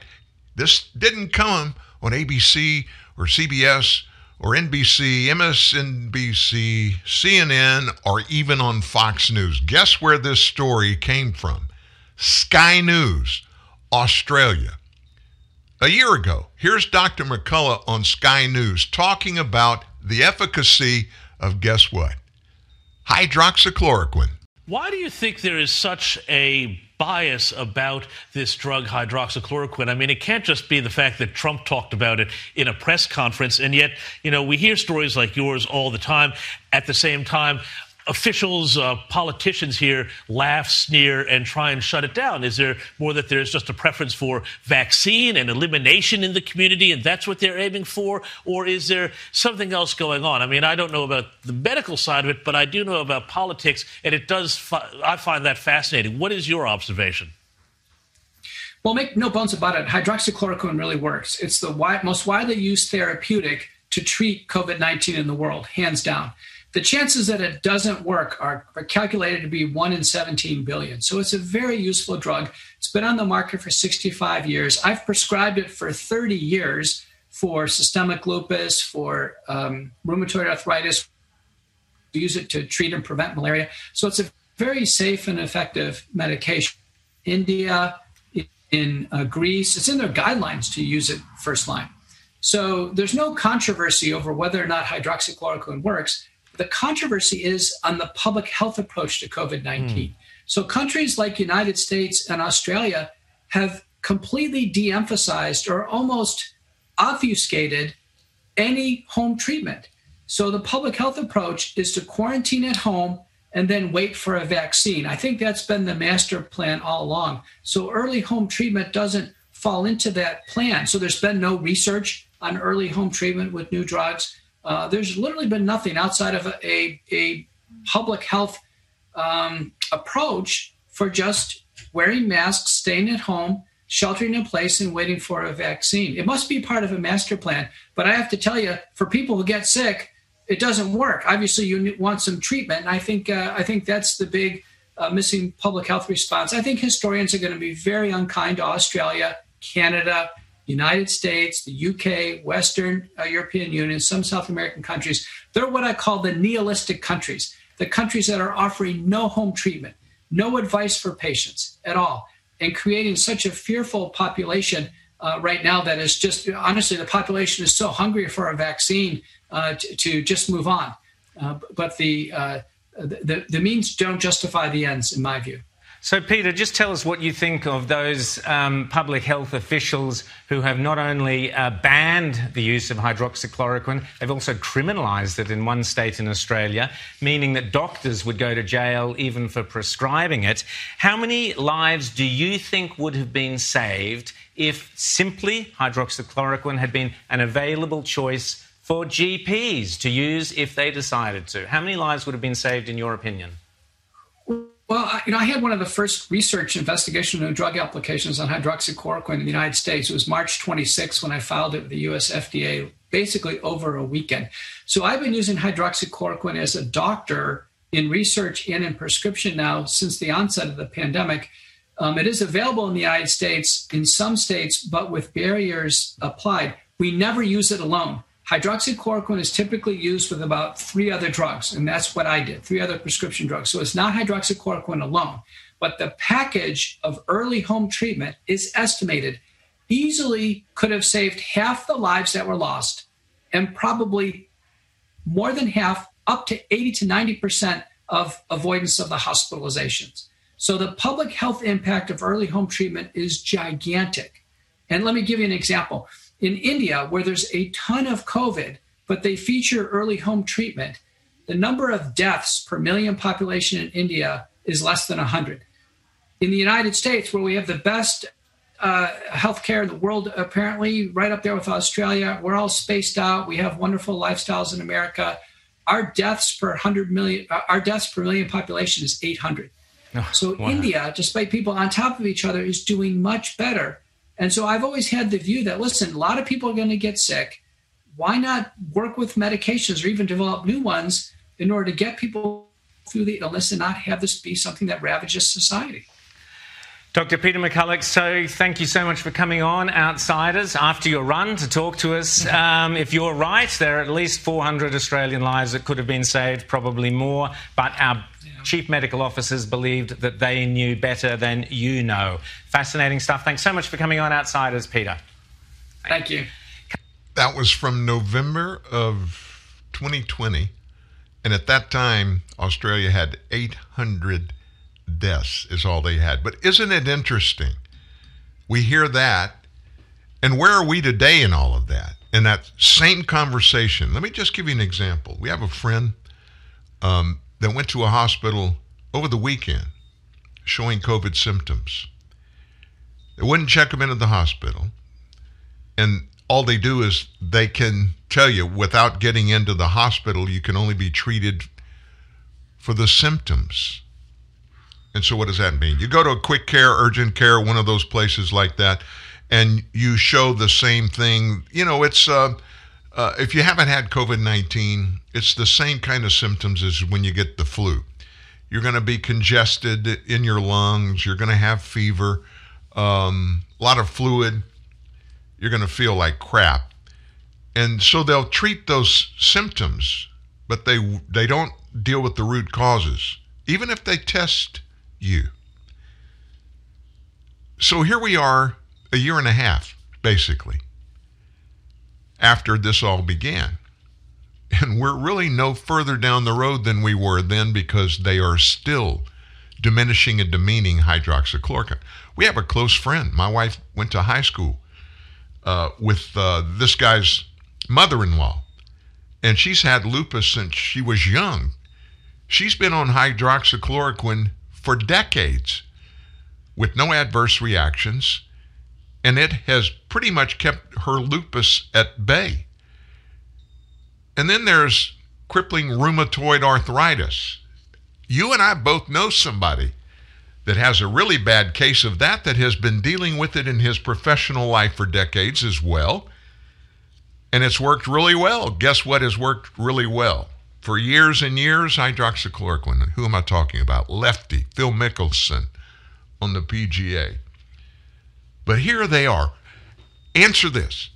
This didn't come on ABC or CBS or NBC, MSNBC, CNN, or even on Fox News. Guess where this story came from? Sky News, Australia. A year ago, here's Dr. McCullough on Sky News talking about the efficacy of guess what? Hydroxychloroquine. Why do you think there is such a bias about this drug hydroxychloroquine. I mean, it can't just be the fact that Trump talked about it in a press conference, and yet, you know, we hear stories like yours all the time. At the same time, officials, uh, politicians here laugh, sneer, and try and shut it down? Is there more that there's just a preference for vaccine and elimination in the community, and that's what they're aiming for? Or is there something else going on? I mean, I don't know about the medical side of it, but I do know about politics, and it does, fi- I find that fascinating. What is your observation? Well, make no bones about it. Hydroxychloroquine really works. It's the most widely used therapeutic to treat COVID 19 in the world, hands down the chances that it doesn't work are, are, calculated to be 1 in 17 billion. So it's a very useful drug. It's been on the market for 65 years. I've prescribed it for 30 years for systemic lupus, for um, rheumatoid arthritis. We use it to treat and prevent malaria. So it's a very safe and effective medication. India, in uh, Greece, it's in their guidelines to use it first line. So there's no controversy over whether or not hydroxychloroquine works. The controversy is on the public health approach to COVID 19. Mm. So countries like United States and Australia have completely de-emphasized or almost obfuscated any home treatment. So the public health approach is to quarantine at home and then wait for a vaccine. I think that's been the master plan all along. So early home treatment doesn't fall into that plan. So there's been no research on early home treatment with new drugs. Uh, there's literally been nothing outside of a, a, a public health um, approach for just wearing masks, staying at home, sheltering in place, and waiting for a vaccine. It must be part of a master plan. But I have to tell you, for people who get sick, it doesn't work. Obviously, you want some treatment, and I think uh, I think that's the big uh, missing public health response. I think historians are going to be very unkind to Australia, Canada, United States, the UK, Western uh, European Union, some South American countries, they're what I call the nihilistic countries, the countries that are offering no home treatment, no advice for patients at all, and creating such a fearful population uh, right now that is just honestly, the population is so hungry for a vaccine uh, to, to, just move on. Uh, but the, uh, the, the means don't justify the ends, in my view. So, Peter, just tell us what you think of those um, public health officials who have not only uh, banned the use of hydroxychloroquine, they've also criminalised it in one state in Australia, meaning that doctors would go to jail even for prescribing it. How many lives do you think would have been saved if simply hydroxychloroquine had been an available choice for GPs to use if they decided to? How many lives would have been saved, in your opinion? Well, you know, I had one of the first research investigation of drug applications on hydroxychloroquine in the United States. It was March 26 when I filed it with the US FDA, basically over a weekend. So I've been using hydroxychloroquine as a doctor in research and in prescription now since the onset of the pandemic. Um, it is available in the United States, in some states, but with barriers applied. We never use it alone. Hydroxychloroquine is typically used with about three other drugs, and that's what I did three other prescription drugs. So it's not hydroxychloroquine alone, but the package of early home treatment is estimated easily could have saved half the lives that were lost and probably more than half, up to 80 to 90% of avoidance of the hospitalizations. So the public health impact of early home treatment is gigantic. And let me give you an example in India, where there's a ton of COVID, but they feature early home treatment, the number of deaths per million population in India is less than 100. In the United States, where we have the best uh, healthcare in the world, apparently, right up there with Australia, we're all spaced out. We have wonderful lifestyles in America. Our deaths per 100 million, uh, our deaths per million population is 800. Oh, so wow. India, despite people on top of each other, is doing much better. And so I've always had the view that, listen, a lot of people are going to get sick. Why not work with medications or even develop new ones in order to get people through the illness and not have this be something that ravages society? Dr. Peter McCullough, so thank you so much for coming on, Outsiders, after your run to talk to us. [laughs] Um, if you're right, there are at least 400 Australian lives that could have been saved, probably more, but our chief medical officers believed that they knew better than you know. Fascinating stuff. Thanks so much for coming on Outsiders, Peter. Thank you. That was from November of 2020. And at that time, Australia had 800 deaths, is all they had. But isn't it interesting? We hear that. And where are we today in all of that? In that same conversation, let me just give you an example. We have a friend um, that went to a hospital over the weekend showing COVID symptoms. They wouldn't check him into the hospital. And all they do is they can tell you without getting into the hospital, you can only be treated for the symptoms. And so, what does that mean? You go to a quick care, urgent care, one of those places like that, and you show the same thing. You know, it's uh, uh, if you haven't had COVID 19, it's the same kind of symptoms as when you get the flu. You're going to be congested in your lungs, you're going to have fever, um, a lot of fluid, you're going to feel like crap. And so they'll treat those symptoms, but they, they don't deal with the root causes, even if they test you. So here we are, a year and a half, basically after this all began. And we're really no further down the road than we were then because they are still diminishing and demeaning hydroxychloroquine. We have a close friend. My wife went to high school uh, with uh, this guy's mother in law, and she's had lupus since she was young. She's been on hydroxychloroquine for decades with no adverse reactions and it has pretty much kept her lupus at bay. And then there's crippling rheumatoid arthritis. You and I both know somebody that has a really bad case of that that has been dealing with it in his professional life for decades as well. And it's worked really well. Guess what has worked really well? For years and years, hydroxychloroquine. Who am I talking about? Lefty, Phil Mickelson on the PGA. But here they are. Answer this.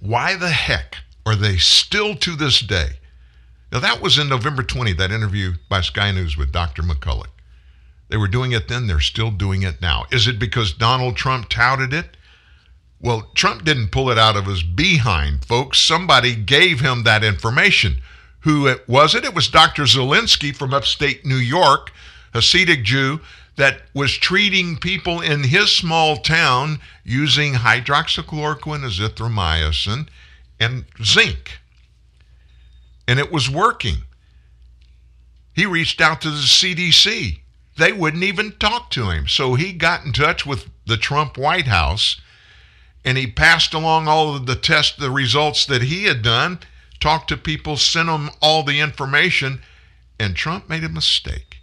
Why the heck are they still to this day? Now, that was in November 20, that interview by Sky News with Dr. McCullough. They were doing it then, they're still doing it now. Is it because Donald Trump touted it? Well, Trump didn't pull it out of his behind, folks. Somebody gave him that information. Who it was it? It was Dr. Zelensky from upstate New York, a Hasidic Jew that was treating people in his small town using hydroxychloroquine, azithromycin, and zinc. And it was working. He reached out to the CDC. They wouldn't even talk to him. So he got in touch with the Trump White House and he passed along all of the test the results that he had done, talked to people, sent them all the information, and Trump made a mistake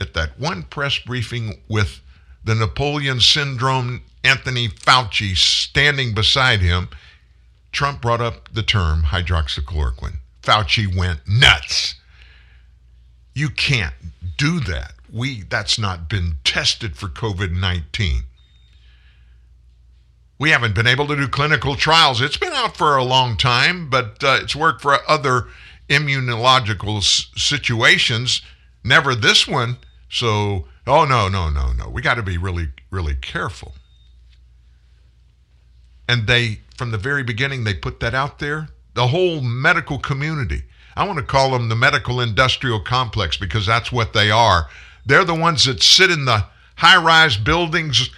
at that one press briefing with the Napoleon syndrome Anthony Fauci standing beside him, Trump brought up the term hydroxychloroquine. Fauci went nuts. You can't do that. We that's not been tested for COVID-19. We haven't been able to do clinical trials. It's been out for a long time, but uh, it's worked for other immunological s- situations. Never this one. So, oh no, no, no, no. We got to be really, really careful. And they, from the very beginning, they put that out there. The whole medical community. I want to call them the medical industrial complex because that's what they are. They're the ones that sit in the high rise buildings,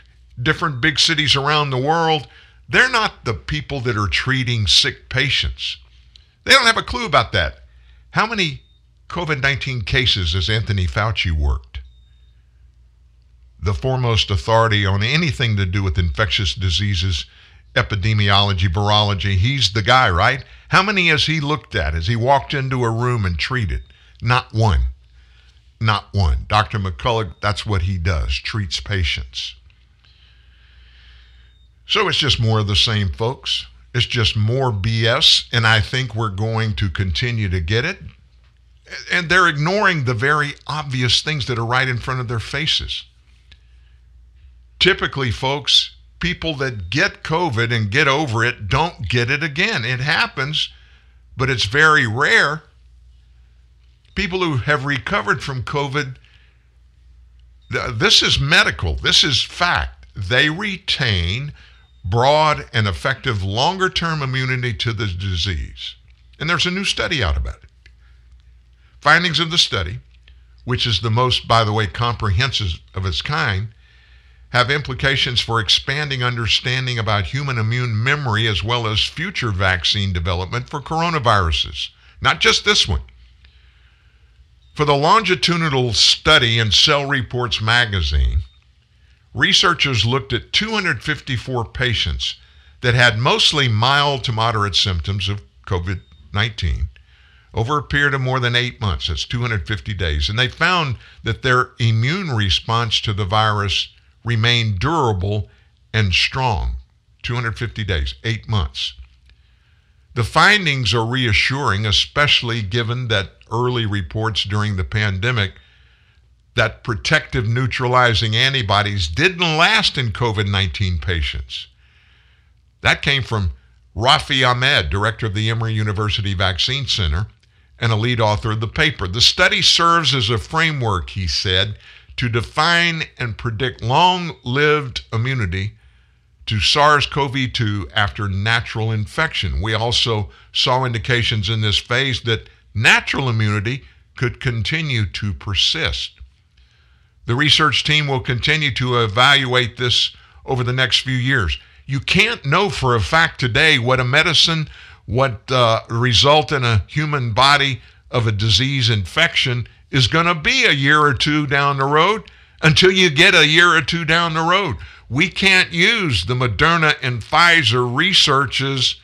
different big cities around the world. They're not the people that are treating sick patients. They don't have a clue about that. How many COVID 19 cases has Anthony Fauci worked? The foremost authority on anything to do with infectious diseases, epidemiology, virology. He's the guy, right? How many has he looked at? Has he walked into a room and treated? Not one. Not one. Dr. McCullough, that's what he does, treats patients. So it's just more of the same, folks. It's just more BS, and I think we're going to continue to get it. And they're ignoring the very obvious things that are right in front of their faces. Typically, folks, people that get COVID and get over it don't get it again. It happens, but it's very rare. People who have recovered from COVID, this is medical, this is fact. They retain broad and effective longer term immunity to the disease. And there's a new study out about it. Findings of the study, which is the most, by the way, comprehensive of its kind, have implications for expanding understanding about human immune memory as well as future vaccine development for coronaviruses, not just this one. For the longitudinal study in Cell Reports magazine, researchers looked at 254 patients that had mostly mild to moderate symptoms of COVID 19 over a period of more than eight months. That's 250 days. And they found that their immune response to the virus remained durable and strong. 250 days, eight months. The findings are reassuring, especially given that early reports during the pandemic that protective neutralizing antibodies didn't last in COVID 19 patients. That came from Rafi Ahmed, director of the Emory University Vaccine Center and a lead author of the paper. The study serves as a framework, he said, to define and predict long lived immunity to SARS CoV 2 after natural infection. We also saw indications in this phase that natural immunity could continue to persist. The research team will continue to evaluate this over the next few years. You can't know for a fact today what a medicine, what uh, result in a human body of a disease infection is going to be a year or two down the road until you get a year or two down the road. We can't use the Moderna and Pfizer researches,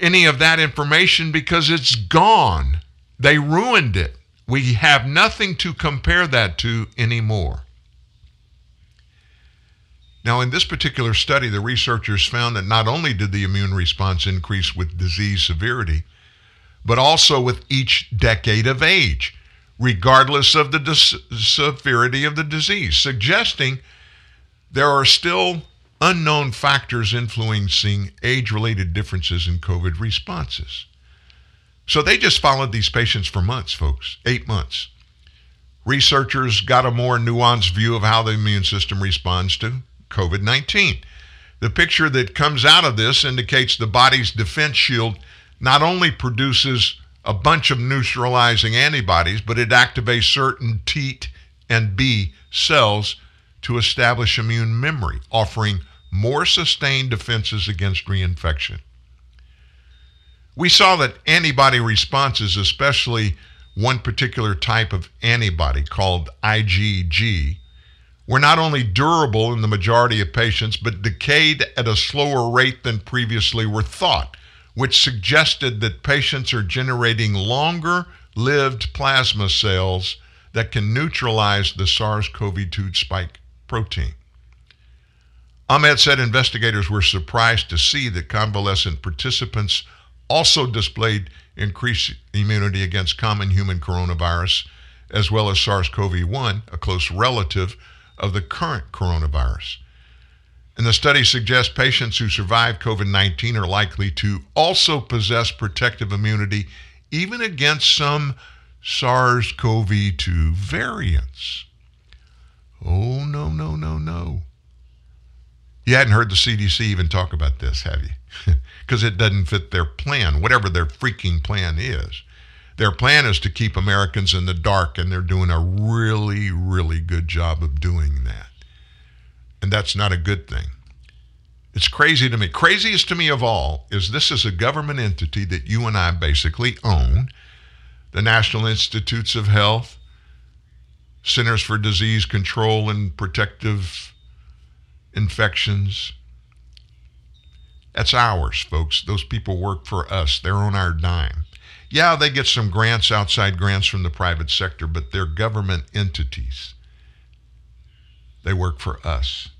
any of that information, because it's gone. They ruined it. We have nothing to compare that to anymore. Now, in this particular study, the researchers found that not only did the immune response increase with disease severity, but also with each decade of age, regardless of the dis- severity of the disease, suggesting there are still unknown factors influencing age related differences in COVID responses. So they just followed these patients for months, folks, eight months. Researchers got a more nuanced view of how the immune system responds to COVID 19. The picture that comes out of this indicates the body's defense shield not only produces a bunch of neutralizing antibodies, but it activates certain T and B cells to establish immune memory, offering more sustained defenses against reinfection. We saw that antibody responses, especially one particular type of antibody called IgG, were not only durable in the majority of patients, but decayed at a slower rate than previously were thought, which suggested that patients are generating longer lived plasma cells that can neutralize the SARS CoV 2 spike protein. Ahmed said investigators were surprised to see that convalescent participants also displayed increased immunity against common human coronavirus, as well as SARS CoV 1, a close relative of the current coronavirus. And the study suggests patients who survive COVID 19 are likely to also possess protective immunity even against some SARS CoV 2 variants. Oh, no, no, no, no. You hadn't heard the CDC even talk about this, have you? [laughs] Because it doesn't fit their plan, whatever their freaking plan is. Their plan is to keep Americans in the dark, and they're doing a really, really good job of doing that. And that's not a good thing. It's crazy to me. Craziest to me of all is this is a government entity that you and I basically own the National Institutes of Health, Centers for Disease Control and Protective Infections. That's ours, folks. Those people work for us, they're on our dime. Yeah, they get some grants, outside grants from the private sector, but they're government entities. They work for us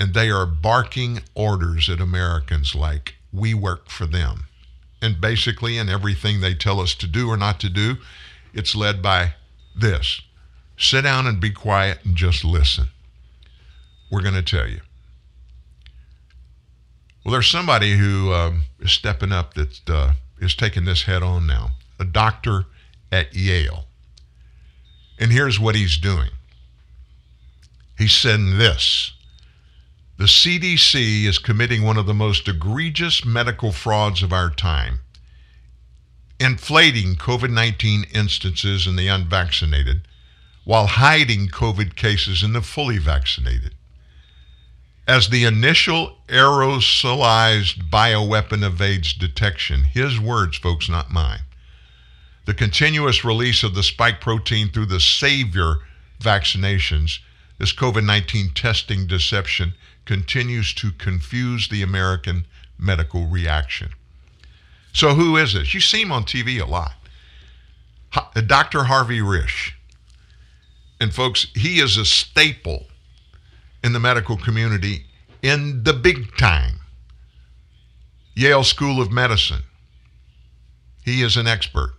and they are barking orders at Americans like we work for them. And basically, in everything they tell us to do or not to do, it's led by this sit down and be quiet and just listen. We're going to tell you. Well, there's somebody who um, is stepping up that uh, is taking this head on now, a doctor at Yale. And here's what he's doing he's saying this the CDC is committing one of the most egregious medical frauds of our time, inflating COVID 19 instances in the unvaccinated while hiding COVID cases in the fully vaccinated. As the initial aerosolized bioweapon evades detection, his words, folks, not mine. The continuous release of the spike protein through the savior vaccinations, this COVID 19 testing deception, continues to confuse the American medical reaction. So, who is this? You see him on TV a lot. Dr. Harvey Risch. And, folks, he is a staple in the medical community in the big time. Yale School of Medicine. He is an expert.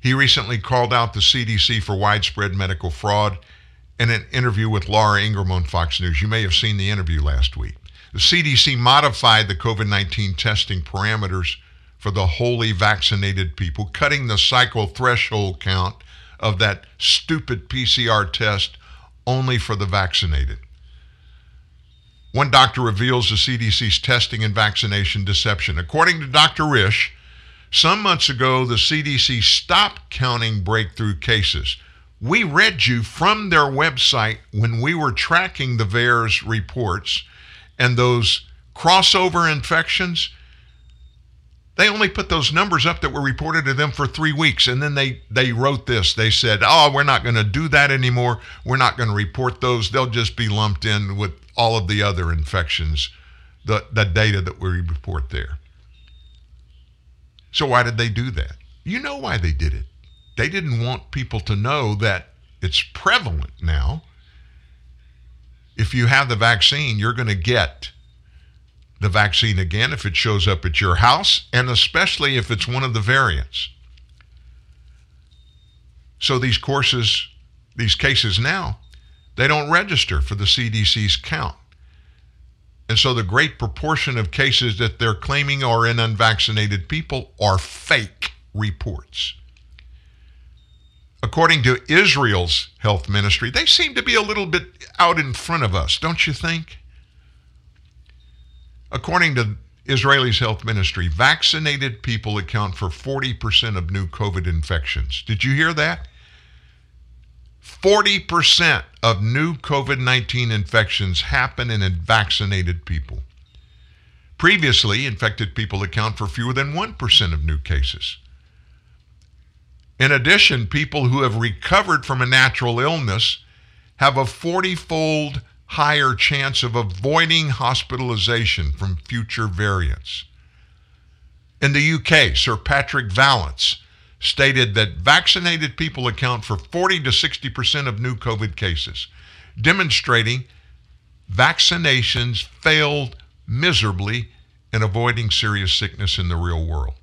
He recently called out the CDC for widespread medical fraud in an interview with Laura Ingraham on Fox News. You may have seen the interview last week. The CDC modified the COVID 19 testing parameters for the wholly vaccinated people, cutting the cycle threshold count of that stupid PCR test only for the vaccinated. One doctor reveals the CDC's testing and vaccination deception. According to Dr. Risch, some months ago, the CDC stopped counting breakthrough cases we read you from their website when we were tracking the VAERS reports and those crossover infections. They only put those numbers up that were reported to them for three weeks. And then they, they wrote this. They said, oh, we're not going to do that anymore. We're not going to report those. They'll just be lumped in with all of the other infections, the, the data that we report there. So, why did they do that? You know why they did it. They didn't want people to know that it's prevalent now. If you have the vaccine, you're going to get the vaccine again if it shows up at your house, and especially if it's one of the variants. So these courses, these cases now, they don't register for the CDC's count. And so the great proportion of cases that they're claiming are in unvaccinated people are fake reports according to Israel's health ministry, they seem to be a little bit out in front of us, don't you think? According to Israeli's health ministry, vaccinated people account for 40% of new COVID infections. Did you hear that? 40% of new COVID 19 infections happen in vaccinated people. Previously, infected people account for fewer than 1% of new cases. In addition, people who have recovered from a natural illness have a 40 fold higher chance of avoiding hospitalization from future variants. In the UK, Sir Patrick Vallance, stated that vaccinated people account for 40 to 60% of new COVID cases, demonstrating vaccinations failed miserably in avoiding serious sickness in the real world.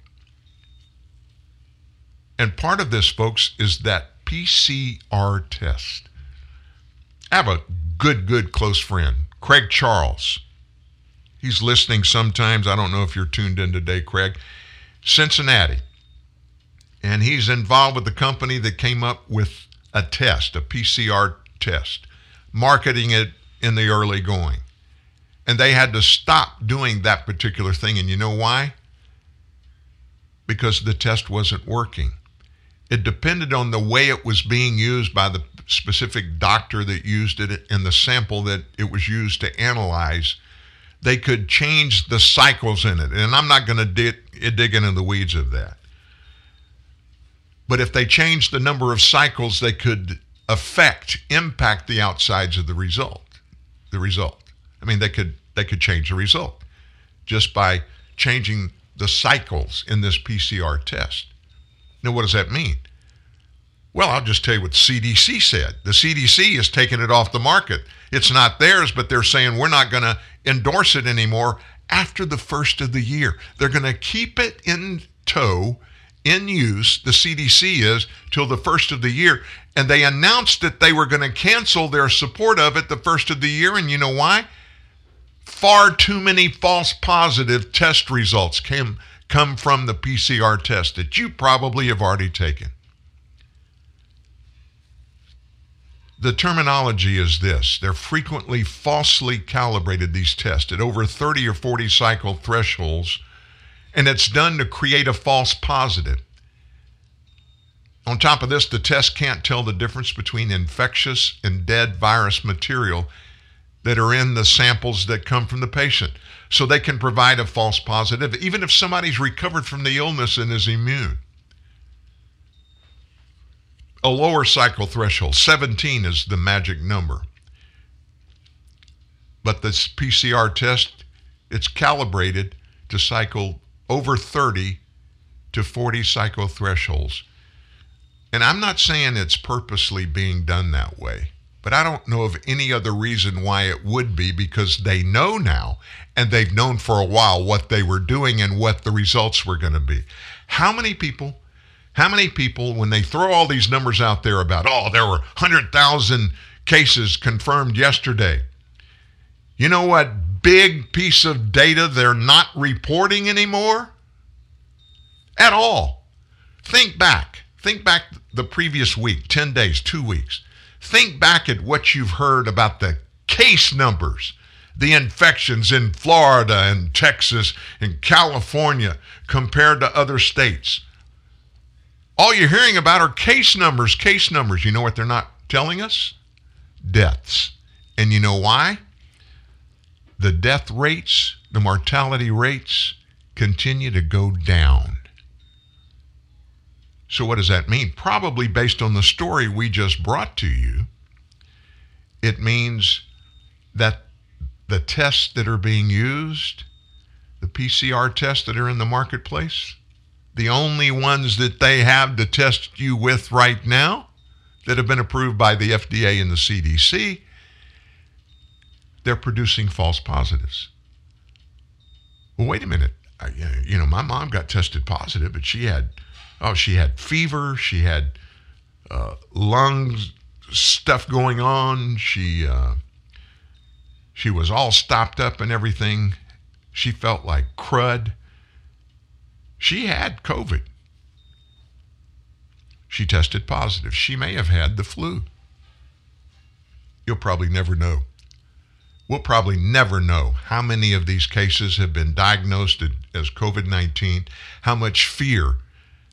And part of this, folks, is that PCR test. I have a good, good close friend, Craig Charles. He's listening sometimes. I don't know if you're tuned in today, Craig. Cincinnati. And he's involved with the company that came up with a test, a PCR test, marketing it in the early going. And they had to stop doing that particular thing. And you know why? Because the test wasn't working. It depended on the way it was being used by the specific doctor that used it and the sample that it was used to analyze. They could change the cycles in it. And I'm not going to dig, dig into the weeds of that. But if they changed the number of cycles, they could affect, impact the outsides of the result. The result. I mean, they could they could change the result just by changing the cycles in this PCR test. Now, what does that mean? Well, I'll just tell you what the CDC said. The CDC is taking it off the market. It's not theirs, but they're saying we're not going to endorse it anymore after the first of the year. They're going to keep it in tow, in use, the CDC is, till the first of the year. And they announced that they were going to cancel their support of it the first of the year. And you know why? Far too many false positive test results came come from the PCR test that you probably have already taken. The terminology is this they're frequently falsely calibrated, these tests, at over 30 or 40 cycle thresholds, and it's done to create a false positive. On top of this, the test can't tell the difference between infectious and dead virus material that are in the samples that come from the patient. So they can provide a false positive, even if somebody's recovered from the illness and is immune. A lower cycle threshold, 17 is the magic number. But this PCR test, it's calibrated to cycle over 30 to 40 cycle thresholds. And I'm not saying it's purposely being done that way. But I don't know of any other reason why it would be because they know now and they've known for a while what they were doing and what the results were going to be. How many people, how many people, when they throw all these numbers out there about, oh, there were 100,000 cases confirmed yesterday, you know what big piece of data they're not reporting anymore? At all. Think back. Think back the previous week, 10 days, two weeks. Think back at what you've heard about the case numbers, the infections in Florida and Texas and California compared to other states. All you're hearing about are case numbers, case numbers. You know what they're not telling us? Deaths. And you know why? The death rates, the mortality rates continue to go down. So, what does that mean? Probably based on the story we just brought to you, it means that the tests that are being used, the PCR tests that are in the marketplace, the only ones that they have to test you with right now that have been approved by the FDA and the CDC, they're producing false positives. Well, wait a minute. I, you know, my mom got tested positive, but she had Oh, she had fever. She had uh, lungs stuff going on. She uh, she was all stopped up and everything. She felt like crud. She had COVID. She tested positive. She may have had the flu. You'll probably never know. We'll probably never know how many of these cases have been diagnosed as COVID 19, how much fear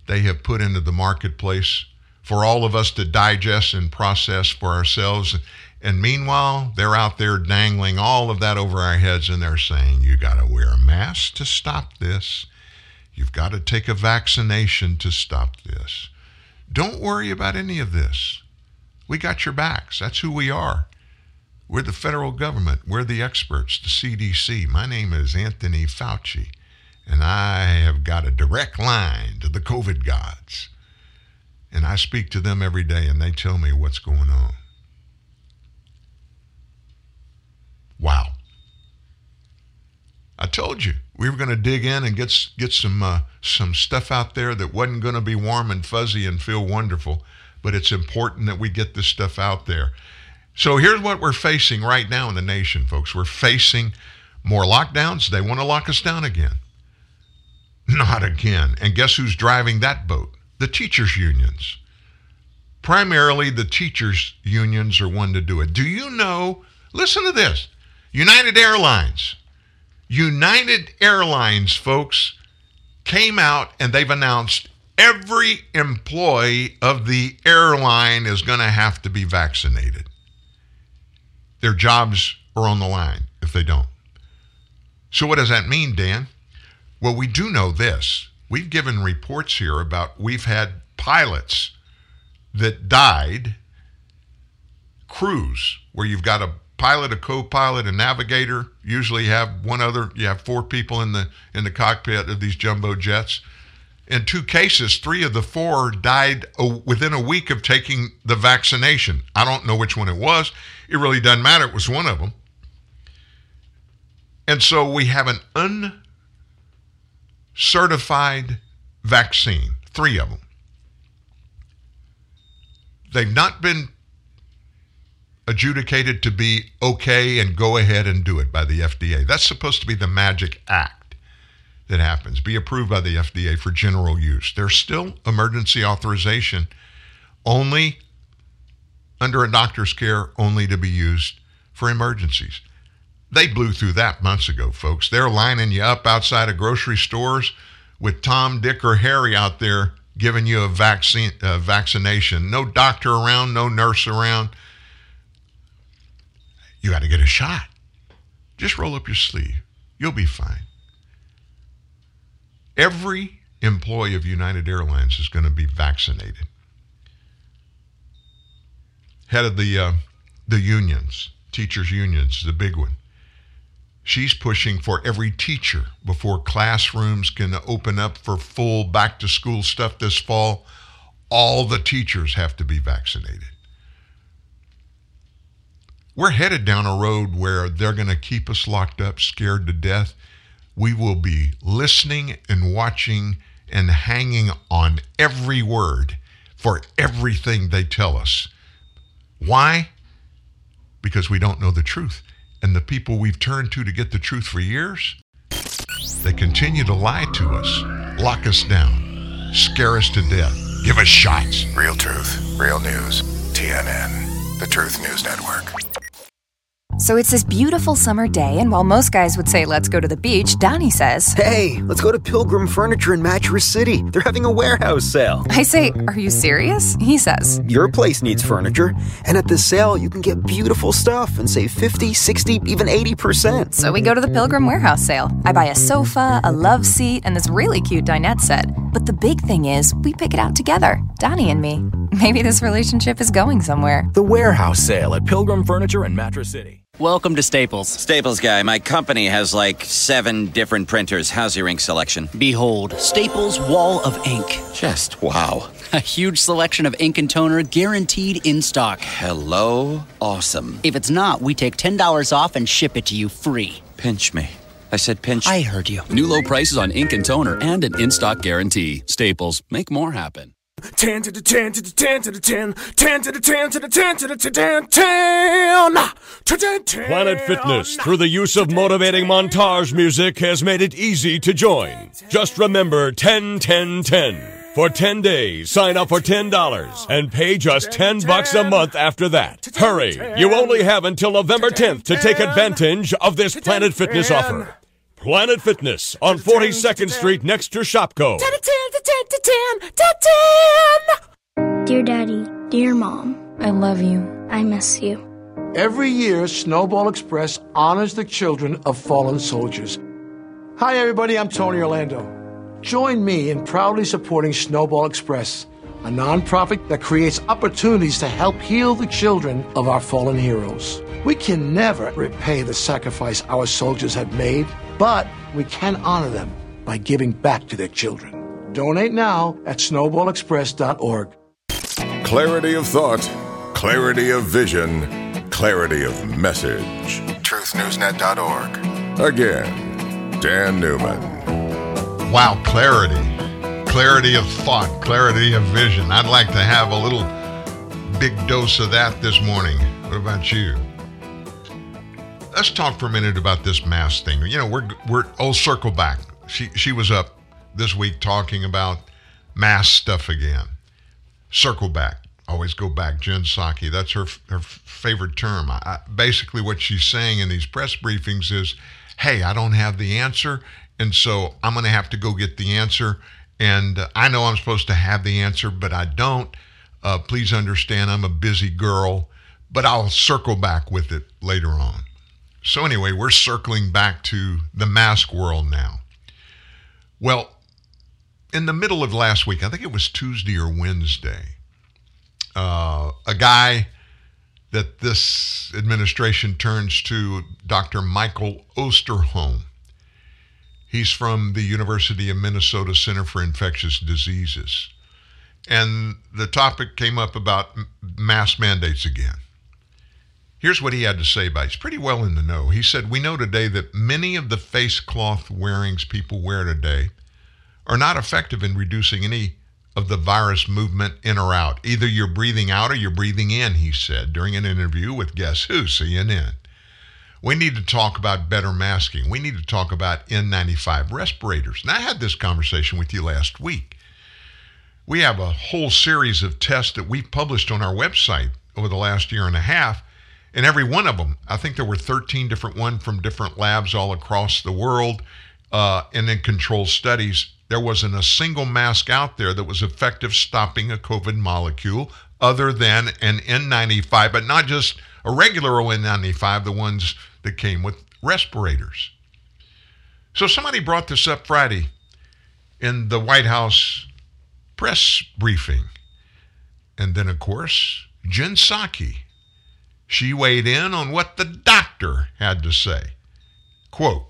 they have put into the marketplace for all of us to digest and process for ourselves. And meanwhile, they're out there dangling all of that over our heads and they're saying, you got to wear a mask to stop this. You've got to take a vaccination to stop this. Don't worry about any of this. We got your backs. That's who we are. We're the federal government. We're the experts, the CDC. My name is Anthony Fauci and I have got a direct line to the COVID gods. And I speak to them every day and they tell me what's going on. Wow. I told you we were going to dig in and get get some uh, some stuff out there that wasn't going to be warm and fuzzy and feel wonderful, but it's important that we get this stuff out there. So here's what we're facing right now in the nation, folks. We're facing more lockdowns. They want to lock us down again. [laughs] Not again. And guess who's driving that boat? The teachers' unions. Primarily, the teachers' unions are one to do it. Do you know? Listen to this United Airlines United Airlines, folks, came out and they've announced every employee of the airline is going to have to be vaccinated. Their jobs are on the line if they don't. So, what does that mean, Dan? Well, we do know this. We've given reports here about we've had pilots that died, crews, where you've got a pilot, a co-pilot, a navigator. Usually have one other. You have four people in the in the cockpit of these jumbo jets. In two cases, three of the four died within a week of taking the vaccination. I don't know which one it was. It really doesn't matter. It was one of them. And so we have an uncertified vaccine, three of them. They've not been adjudicated to be okay and go ahead and do it by the FDA. That's supposed to be the magic act that happens, be approved by the FDA for general use. There's still emergency authorization only under a doctor's care, only to be used for emergencies. They blew through that months ago, folks. They're lining you up outside of grocery stores with Tom, Dick, or Harry out there giving you a vaccine, a vaccination. No doctor around, no nurse around you got to get a shot. Just roll up your sleeve. You'll be fine. Every employee of United Airlines is going to be vaccinated. Head of the uh, the unions, teachers' unions, the big one. She's pushing for every teacher before classrooms can open up for full back to school stuff this fall. All the teachers have to be vaccinated we're headed down a road where they're going to keep us locked up, scared to death. We will be listening and watching and hanging on every word for everything they tell us. Why? Because we don't know the truth. And the people we've turned to to get the truth for years, they continue to lie to us, lock us down, scare us to death, give us shots. Real truth, real news. TNN, the Truth News Network. So it's this beautiful summer day, and while most guys would say, let's go to the beach, Donnie says, Hey, let's go to Pilgrim Furniture in Mattress City. They're having a warehouse sale. I say, Are you serious? He says, Your place needs furniture, and at the sale, you can get beautiful stuff and save 50, 60, even 80%. So we go to the Pilgrim Warehouse sale. I buy a sofa, a love seat, and this really cute dinette set. But the big thing is, we pick it out together, Donnie and me. Maybe this relationship is going somewhere. The warehouse sale at Pilgrim Furniture in Mattress City. Welcome to Staples. Staples guy, my company has like seven different printers. How's your ink selection? Behold, Staples Wall of Ink. Just wow. [laughs] A huge selection of ink and toner guaranteed in stock. Hello? Awesome. If it's not, we take $10 off and ship it to you free. Pinch me. I said pinch. I heard you. New low prices on ink and toner and an in stock guarantee. Staples, make more happen. 10 to the 10 to the 10 to the 10, 10 to the 10 to the 10 to the 10, 10, 10, 10. Planet Fitness, through the use of motivating montage music, has made it easy to join. Just remember 10 10 10. For 10 days, sign up for $10 and pay just 10 bucks a month after that. Hurry! You only have until November 10th to take advantage of this Planet Fitness offer. Planet Fitness on 42nd Street next to Shopko. 10 to 10 to 10 to 10 Dear Daddy, dear Mom, I love you. I miss you. Every year, Snowball Express honors the children of fallen soldiers. Hi, everybody, I'm Tony Orlando. Join me in proudly supporting Snowball Express, a nonprofit that creates opportunities to help heal the children of our fallen heroes. We can never repay the sacrifice our soldiers have made, but we can honor them by giving back to their children. Donate now at snowballexpress.org. Clarity of thought, clarity of vision, clarity of message. TruthNewsNet.org. Again, Dan Newman. Wow, clarity. Clarity of thought, clarity of vision. I'd like to have a little big dose of that this morning. What about you? Let's talk for a minute about this mask thing. You know, we're we're oh circle back. She she was up this week talking about mask stuff again. Circle back. Always go back. Jen Psaki. That's her her favorite term. I, basically, what she's saying in these press briefings is, "Hey, I don't have the answer, and so I'm going to have to go get the answer. And uh, I know I'm supposed to have the answer, but I don't. Uh, please understand, I'm a busy girl, but I'll circle back with it later on." So anyway, we're circling back to the mask world now. Well, in the middle of last week, I think it was Tuesday or Wednesday, uh, a guy that this administration turns to, Dr. Michael Osterholm. He's from the University of Minnesota Center for Infectious Diseases. And the topic came up about mask mandates again. Here's what he had to say about it. He's pretty well in the know. He said, We know today that many of the face cloth wearings people wear today are not effective in reducing any of the virus movement in or out. Either you're breathing out or you're breathing in, he said during an interview with Guess Who, CNN. We need to talk about better masking. We need to talk about N95 respirators. And I had this conversation with you last week. We have a whole series of tests that we published on our website over the last year and a half and every one of them, I think there were 13 different ones from different labs all across the world, uh, and in controlled studies, there wasn't a single mask out there that was effective stopping a COVID molecule other than an N95, but not just a regular N95, the ones that came with respirators. So somebody brought this up Friday in the White House press briefing. And then, of course, Jen Psaki she weighed in on what the doctor had to say. Quote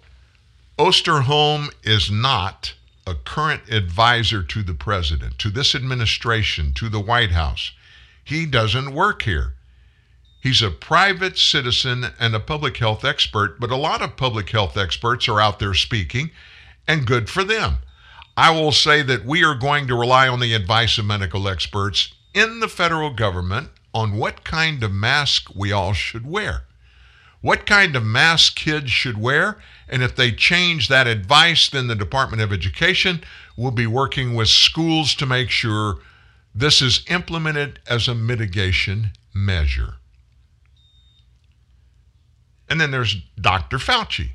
Osterholm is not a current advisor to the president, to this administration, to the White House. He doesn't work here. He's a private citizen and a public health expert, but a lot of public health experts are out there speaking, and good for them. I will say that we are going to rely on the advice of medical experts in the federal government on what kind of mask we all should wear. What kind of mask kids should wear, and if they change that advice, then the Department of Education will be working with schools to make sure this is implemented as a mitigation measure. And then there's Dr. Fauci,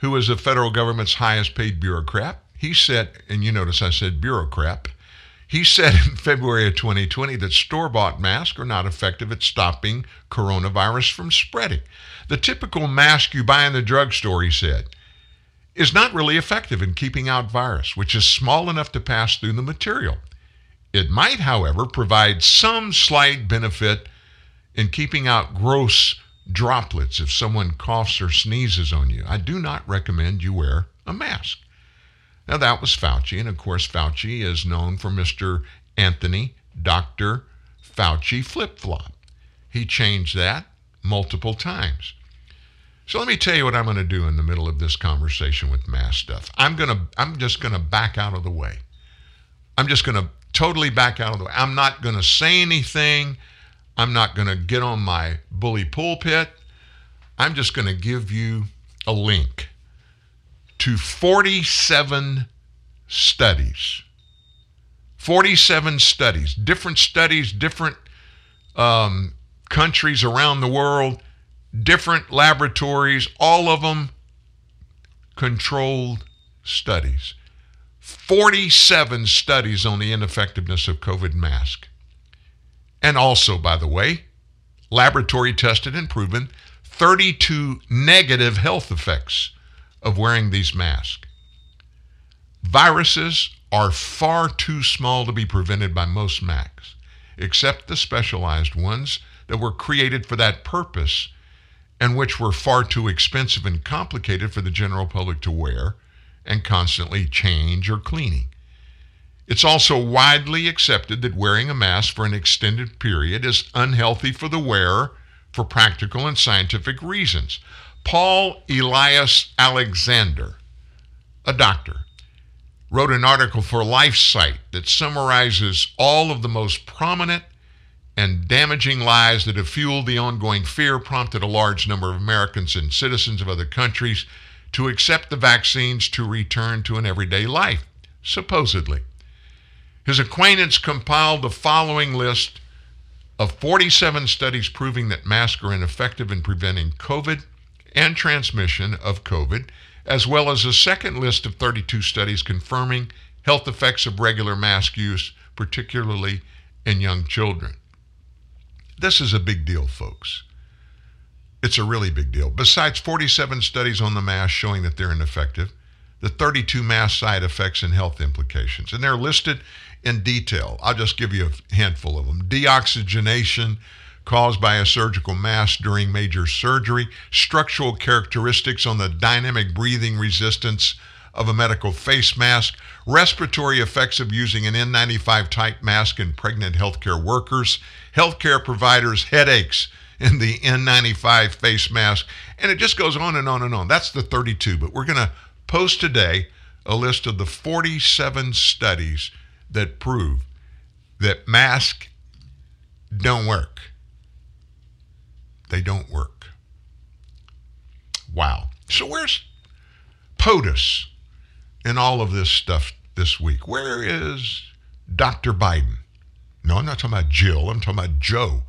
who is the federal government's highest paid bureaucrat. He said, and you notice I said bureaucrat, he said in [laughs] February of 2020 that store bought masks are not effective at stopping coronavirus from spreading. The typical mask you buy in the drugstore, he said, is not really effective in keeping out virus, which is small enough to pass through the material. It might, however, provide some slight benefit in keeping out gross droplets if someone coughs or sneezes on you. I do not recommend you wear a mask. Now, that was Fauci. And of course, Fauci is known for Mr. Anthony Dr. Fauci flip flop. He changed that multiple times. So let me tell you what I'm going to do in the middle of this conversation with mass stuff. I'm going to I'm just going to back out of the way. I'm just going to totally back out of the way. I'm not going to say anything. I'm not going to get on my bully pulpit. I'm just going to give you a link to 47 studies. 47 studies, different studies, different um, countries around the world, different laboratories, all of them controlled studies. 47 studies on the ineffectiveness of COVID mask. And also, by the way, laboratory tested and proven 32 negative health effects of wearing these masks. Viruses are far too small to be prevented by most masks, except the specialized ones that were created for that purpose and which were far too expensive and complicated for the general public to wear and constantly change or cleaning. It's also widely accepted that wearing a mask for an extended period is unhealthy for the wearer for practical and scientific reasons. Paul Elias Alexander, a doctor, wrote an article for LifeSite that summarizes all of the most prominent and damaging lies that have fueled the ongoing fear, prompted a large number of Americans and citizens of other countries to accept the vaccines to return to an everyday life, supposedly. His acquaintance compiled the following list of 47 studies proving that masks are ineffective in preventing COVID and transmission of COVID, as well as a second list of 32 studies confirming health effects of regular mask use, particularly in young children. This is a big deal, folks. It's a really big deal. Besides 47 studies on the mask showing that they're ineffective, the 32 mask side effects and health implications, and they're listed in detail. I'll just give you a handful of them. Deoxygenation caused by a surgical mask during major surgery, structural characteristics on the dynamic breathing resistance of a medical face mask, respiratory effects of using an N95 type mask in pregnant healthcare workers, healthcare providers' headaches in the N95 face mask, and it just goes on and on and on. That's the 32, but we're going to post today a list of the 47 studies that prove that masks don't work. They don't work. Wow. So where's POTUS in all of this stuff this week? Where is Dr. Biden? No, I'm not talking about Jill. I'm talking about Joe.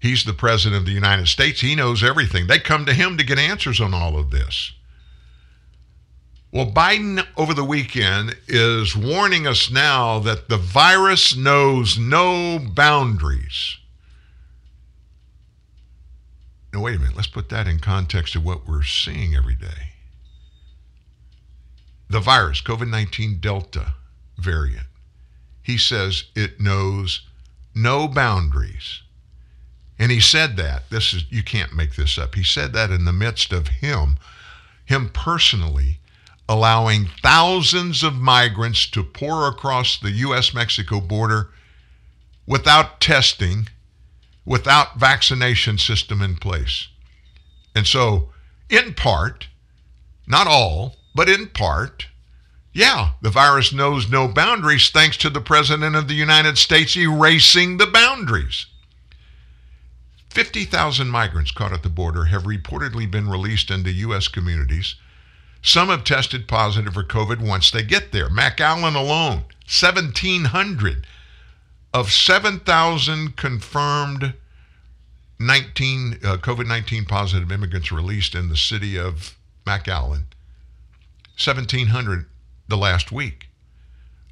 He's the president of the United States. He knows everything. They come to him to get answers on all of this. Well, Biden over the weekend is warning us now that the virus knows no boundaries. Now, wait a minute. Let's put that in context of what we're seeing every day. The virus, COVID 19 Delta variant, he says it knows no boundaries. And he said that. This is you can't make this up. He said that in the midst of him, him personally allowing thousands of migrants to pour across the US Mexico border without testing, without vaccination system in place. And so, in part, not all, but in part, yeah, the virus knows no boundaries thanks to the President of the United States erasing the boundaries. 50,000 migrants caught at the border have reportedly been released into U.S. communities. Some have tested positive for COVID once they get there. McAllen alone, 1,700 of 7,000 confirmed 19 uh, COVID-19 positive immigrants released in the city of McAllen. 1,700 the last week.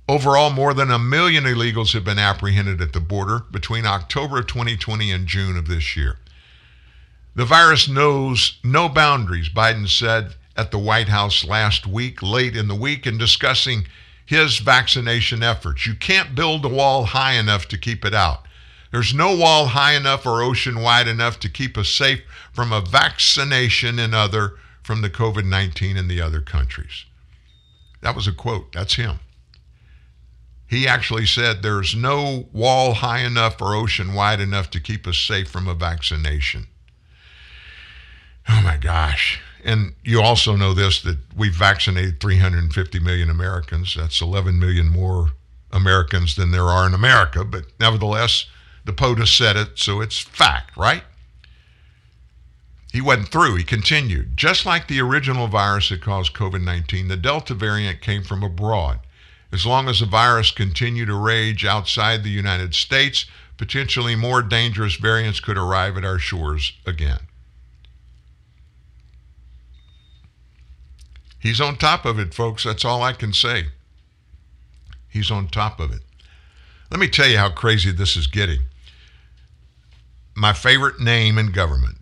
Overall, more than a million illegals have been apprehended at the border between October of 2020 and June of this year. The virus knows no boundaries, Biden said at the White House last week, late in the week, and discussing his vaccination efforts. You can't build a wall high enough to keep it out. There's no wall high enough or ocean wide enough to keep us safe from a vaccination and other from the COVID 19 in the other countries. That was a quote. That's him. He actually said there's no wall high enough or ocean wide enough to keep us safe from a vaccination. Oh my gosh. And you also know this that we've vaccinated 350 million Americans. That's 11 million more Americans than there are in America. But nevertheless, the POTUS said it, so it's fact, right? He went through, he continued. Just like the original virus that caused COVID 19, the Delta variant came from abroad. As long as the virus continued to rage outside the United States, potentially more dangerous variants could arrive at our shores again. He's on top of it, folks. That's all I can say. He's on top of it. Let me tell you how crazy this is getting. My favorite name in government,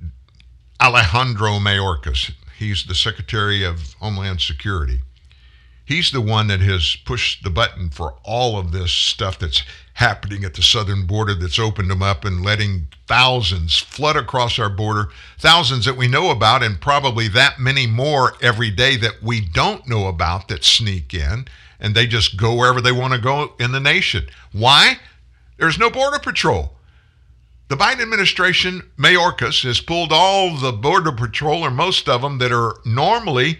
Alejandro Mayorkas. He's the Secretary of Homeland Security. He's the one that has pushed the button for all of this stuff that's happening at the southern border that's opened them up and letting thousands flood across our border, thousands that we know about, and probably that many more every day that we don't know about that sneak in and they just go wherever they want to go in the nation. Why? There's no border patrol. The Biden administration, Mayorkas, has pulled all the border patrol, or most of them, that are normally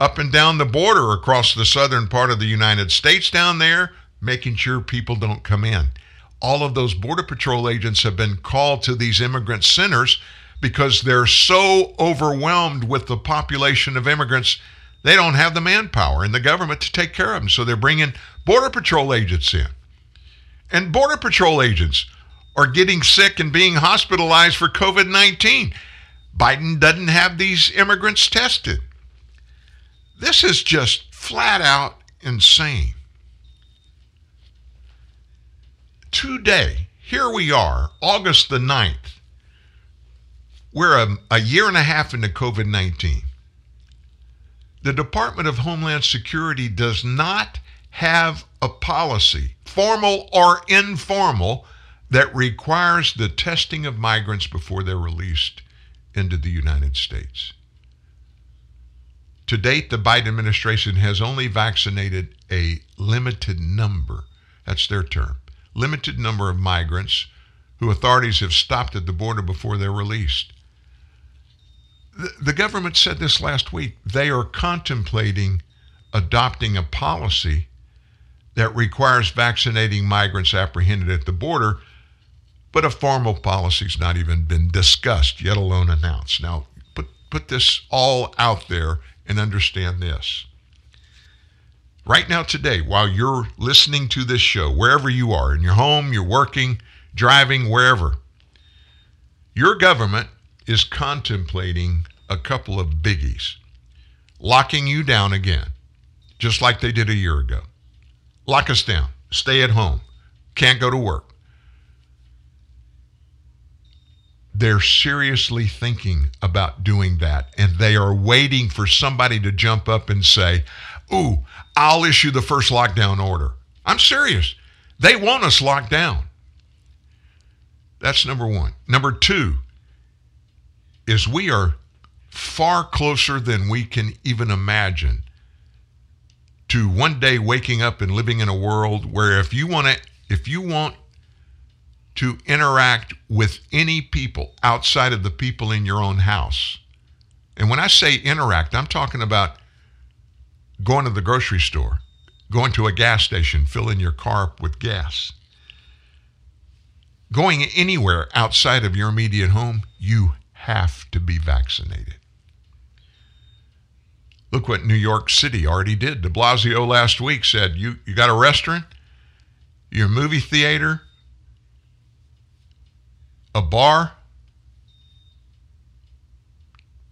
up and down the border across the southern part of the United States down there, making sure people don't come in. All of those border patrol agents have been called to these immigrant centers because they're so overwhelmed with the population of immigrants, they don't have the manpower in the government to take care of them. So they're bringing border patrol agents in. And border patrol agents are getting sick and being hospitalized for COVID 19. Biden doesn't have these immigrants tested. This is just flat out insane. Today, here we are, August the 9th. We're a, a year and a half into COVID 19. The Department of Homeland Security does not have a policy, formal or informal, that requires the testing of migrants before they're released into the United States. To date, the Biden administration has only vaccinated a limited number, that's their term, limited number of migrants who authorities have stopped at the border before they're released. The, the government said this last week. They are contemplating adopting a policy that requires vaccinating migrants apprehended at the border, but a formal policy's not even been discussed, yet alone announced. Now, put, put this all out there and understand this. Right now, today, while you're listening to this show, wherever you are, in your home, you're working, driving, wherever, your government is contemplating a couple of biggies. Locking you down again, just like they did a year ago. Lock us down. Stay at home. Can't go to work. They're seriously thinking about doing that, and they are waiting for somebody to jump up and say, Ooh, I'll issue the first lockdown order. I'm serious. They want us locked down. That's number one. Number two is we are far closer than we can even imagine to one day waking up and living in a world where if you want to if you want to interact with any people outside of the people in your own house. And when i say interact i'm talking about going to the grocery store going to a gas station filling your car up with gas. Going anywhere outside of your immediate home you have to be vaccinated. Look what New York City already did. De Blasio last week said, you, you got a restaurant, your movie theater, a bar.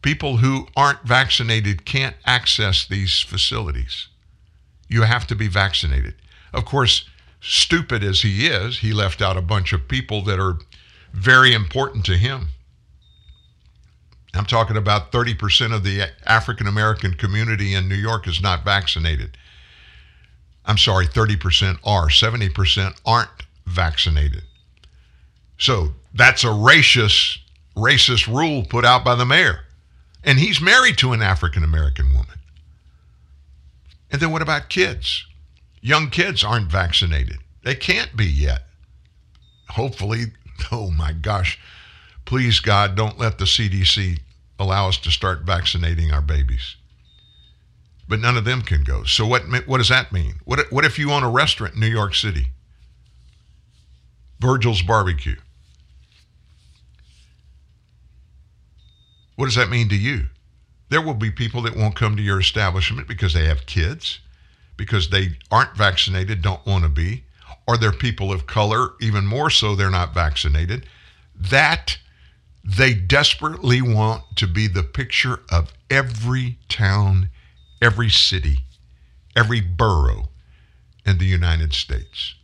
People who aren't vaccinated can't access these facilities. You have to be vaccinated. Of course, stupid as he is, he left out a bunch of people that are very important to him. I'm talking about 30% of the African American community in New York is not vaccinated. I'm sorry, 30% are, 70% aren't vaccinated. So that's a racist, racist rule put out by the mayor. And he's married to an African American woman. And then what about kids? Young kids aren't vaccinated. They can't be yet. Hopefully, [laughs] oh my gosh, please God, don't let the CDC allow us to start vaccinating our babies. But none of them can go. So what what does that mean? What what if you own a restaurant in New York City? Virgil's Barbecue. What does that mean to you? There will be people that won't come to your establishment because they have kids, because they aren't vaccinated, don't want to be, or they're people of color, even more so they're not vaccinated. That they desperately want to be the picture of every town, every city, every borough in the United States.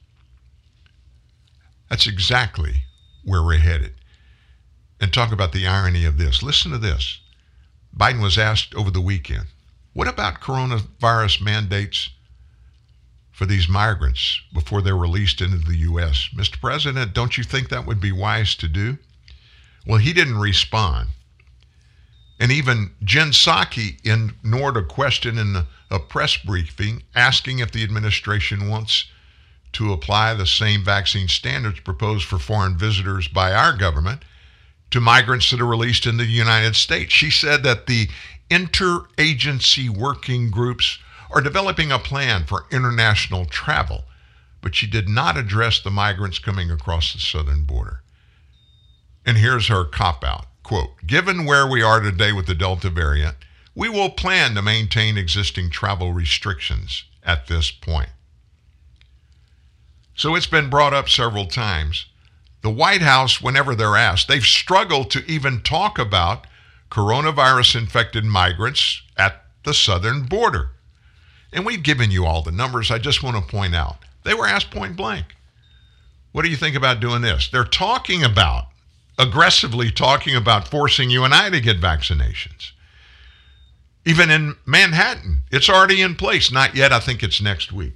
That's exactly where we're headed. And talk about the irony of this. Listen to this. Biden was asked over the weekend, what about coronavirus mandates for these migrants before they're released into the U.S.? Mr. President, don't you think that would be wise to do? Well, he didn't respond. And even Jen Psaki ignored a question in a press briefing asking if the administration wants to apply the same vaccine standards proposed for foreign visitors by our government to migrants that are released in the United States. She said that the interagency working groups are developing a plan for international travel, but she did not address the migrants coming across the southern border. And here's her cop out quote Given where we are today with the Delta variant, we will plan to maintain existing travel restrictions at this point. So it's been brought up several times. The White House, whenever they're asked, they've struggled to even talk about coronavirus infected migrants at the southern border. And we've given you all the numbers. I just want to point out they were asked point blank. What do you think about doing this? They're talking about, aggressively talking about forcing you and I to get vaccinations. Even in Manhattan, it's already in place. Not yet. I think it's next week.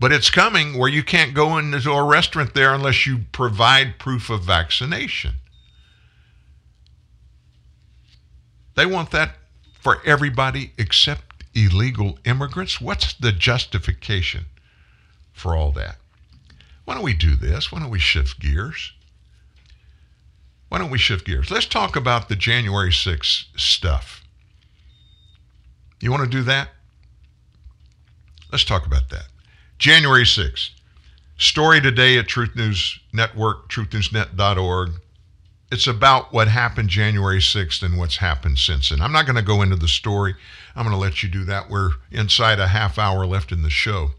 But it's coming where you can't go into a restaurant there unless you provide proof of vaccination. They want that for everybody except illegal immigrants. What's the justification for all that? Why don't we do this? Why don't we shift gears? Why don't we shift gears? Let's talk about the January 6th stuff. You want to do that? Let's talk about that. January 6th. Story today at Truth News Network, truthnewsnet.org. It's about what happened January 6th and what's happened since. And I'm not going to go into the story. I'm going to let you do that. We're inside a half hour left in the show.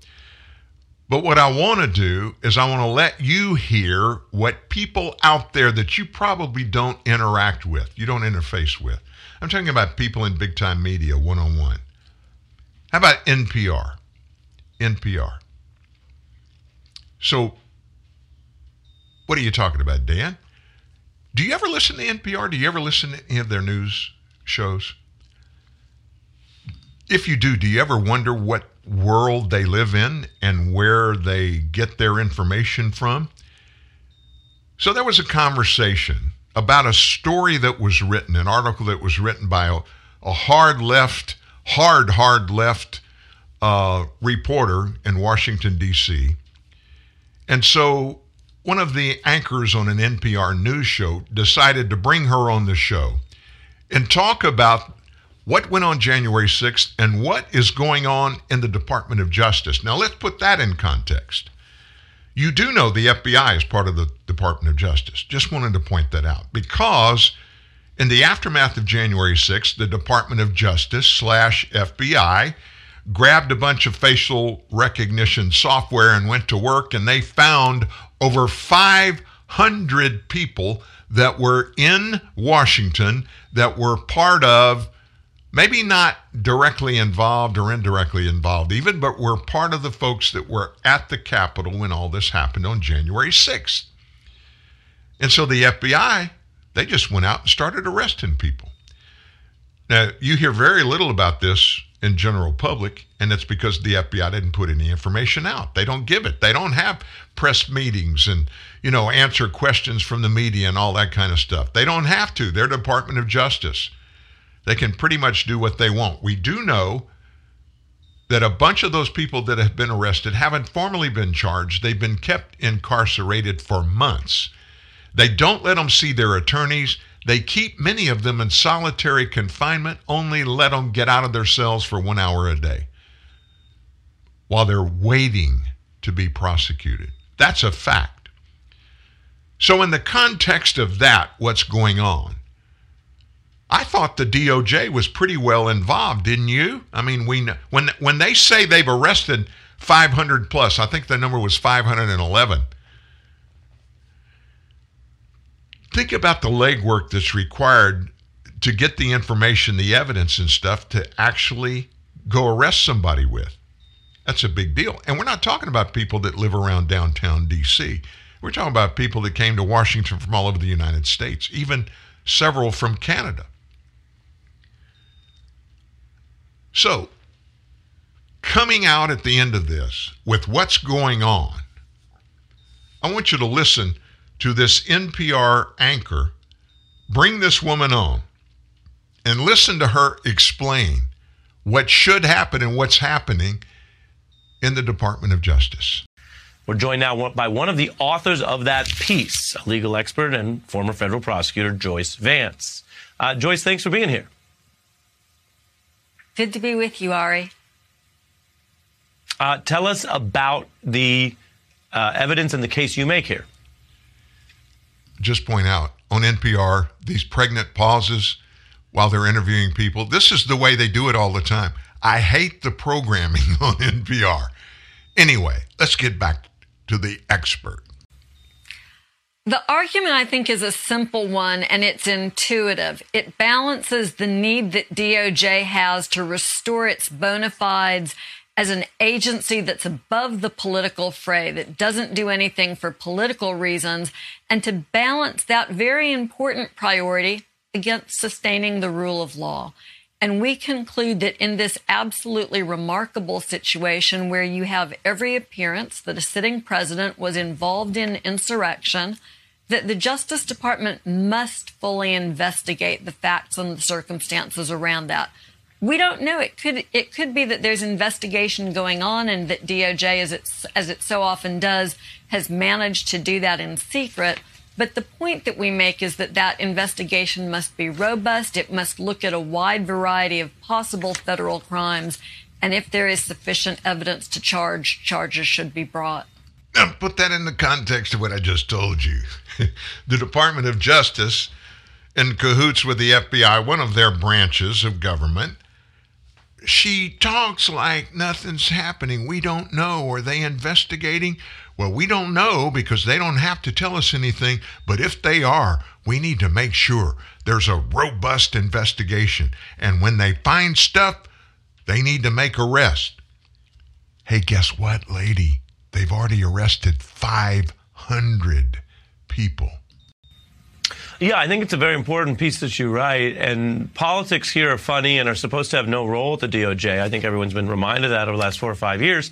But what I want to do is I want to let you hear what people out there that you probably don't interact with, you don't interface with. I'm talking about people in big time media one on one. How about NPR? NPR. So, what are you talking about, Dan? Do you ever listen to NPR? Do you ever listen to any of their news shows? If you do, do you ever wonder what world they live in and where they get their information from? So, there was a conversation about a story that was written, an article that was written by a, a hard left, hard, hard left uh, reporter in Washington, D.C and so one of the anchors on an NPR news show decided to bring her on the show and talk about what went on January 6th and what is going on in the Department of Justice. Now, let's put that in context. You do know the FBI is part of the Department of Justice. Just wanted to point that out because in the aftermath of January 6th, the Department of Justice slash FBI grabbed a bunch of facial recognition software and went to work, and they found over 500 people that were in Washington that were part of, maybe not directly involved or indirectly involved even, but were part of the folks that were at the Capitol when all this happened on January 6th. And so the FBI, they just went out and started arresting people. Now, you hear very little about this in general public, and it's because the FBI didn't put any information out. They don't give it. They don't have press meetings and you know answer questions from the media and all that kind of stuff. They don't have to. They're Department of Justice. They can pretty much do what they want. We do know that a bunch of those people that have been arrested haven't formally been charged. They've been kept incarcerated for months. They don't let them see their attorneys. They keep many of them in solitary confinement, only let them get out of their cells for one hour a day while they're waiting to be prosecuted. That's a fact. So, in the context of that, what's going on? I thought the DOJ was pretty well involved, didn't you? I mean, we when when they say they've arrested 500 plus, I think the number was 511 think about the legwork that's required to get the information, the evidence, and stuff to actually go arrest somebody with. That's a big deal. And we're not talking about people that live around downtown D.C., we're talking about people that came to Washington from all over the United States, even several from Canada. So, coming out at the end of this with what's going on, I want you to listen to this NPR anchor, bring this woman on and listen to her explain what should happen and what's happening in the Department of Justice. We're joined now by one of the authors of that piece, a legal expert and former federal prosecutor, Joyce Vance. Uh, Joyce, thanks for being here. Good to be with you, Ari. Uh, tell us about the uh, evidence and the case you make here. Just point out on NPR these pregnant pauses while they're interviewing people. This is the way they do it all the time. I hate the programming [laughs] on NPR. Anyway, let's get back to the expert. The argument, I think, is a simple one and it's intuitive. It balances the need that DOJ has to restore its bona fides as an agency that's above the political fray, that doesn't do anything for political reasons, and to balance that very important priority against sustaining the rule of law. And we conclude that in this absolutely remarkable situation where you have every appearance that a sitting president was involved in insurrection, that the Justice Department must fully investigate the facts and the circumstances around that. We don't know. It could it could be that there's investigation going on and that DOJ, as it as it so often does, has managed to do that in secret. But the point that we make is that that investigation must be robust. It must look at a wide variety of possible federal crimes. And if there is sufficient evidence to charge, charges should be brought. Now, put that in the context of what I just told you. [laughs] the Department of Justice, in cahoots with the FBI, one of their branches of government, she talks like nothing's happening. We don't know. Are they investigating? Well, we don't know because they don't have to tell us anything. But if they are, we need to make sure there's a robust investigation. And when they find stuff, they need to make arrest. Hey, guess what, lady? They've already arrested 500 people. Yeah, I think it's a very important piece that you write. And politics here are funny and are supposed to have no role at the DOJ. I think everyone's been reminded of that over the last four or five years.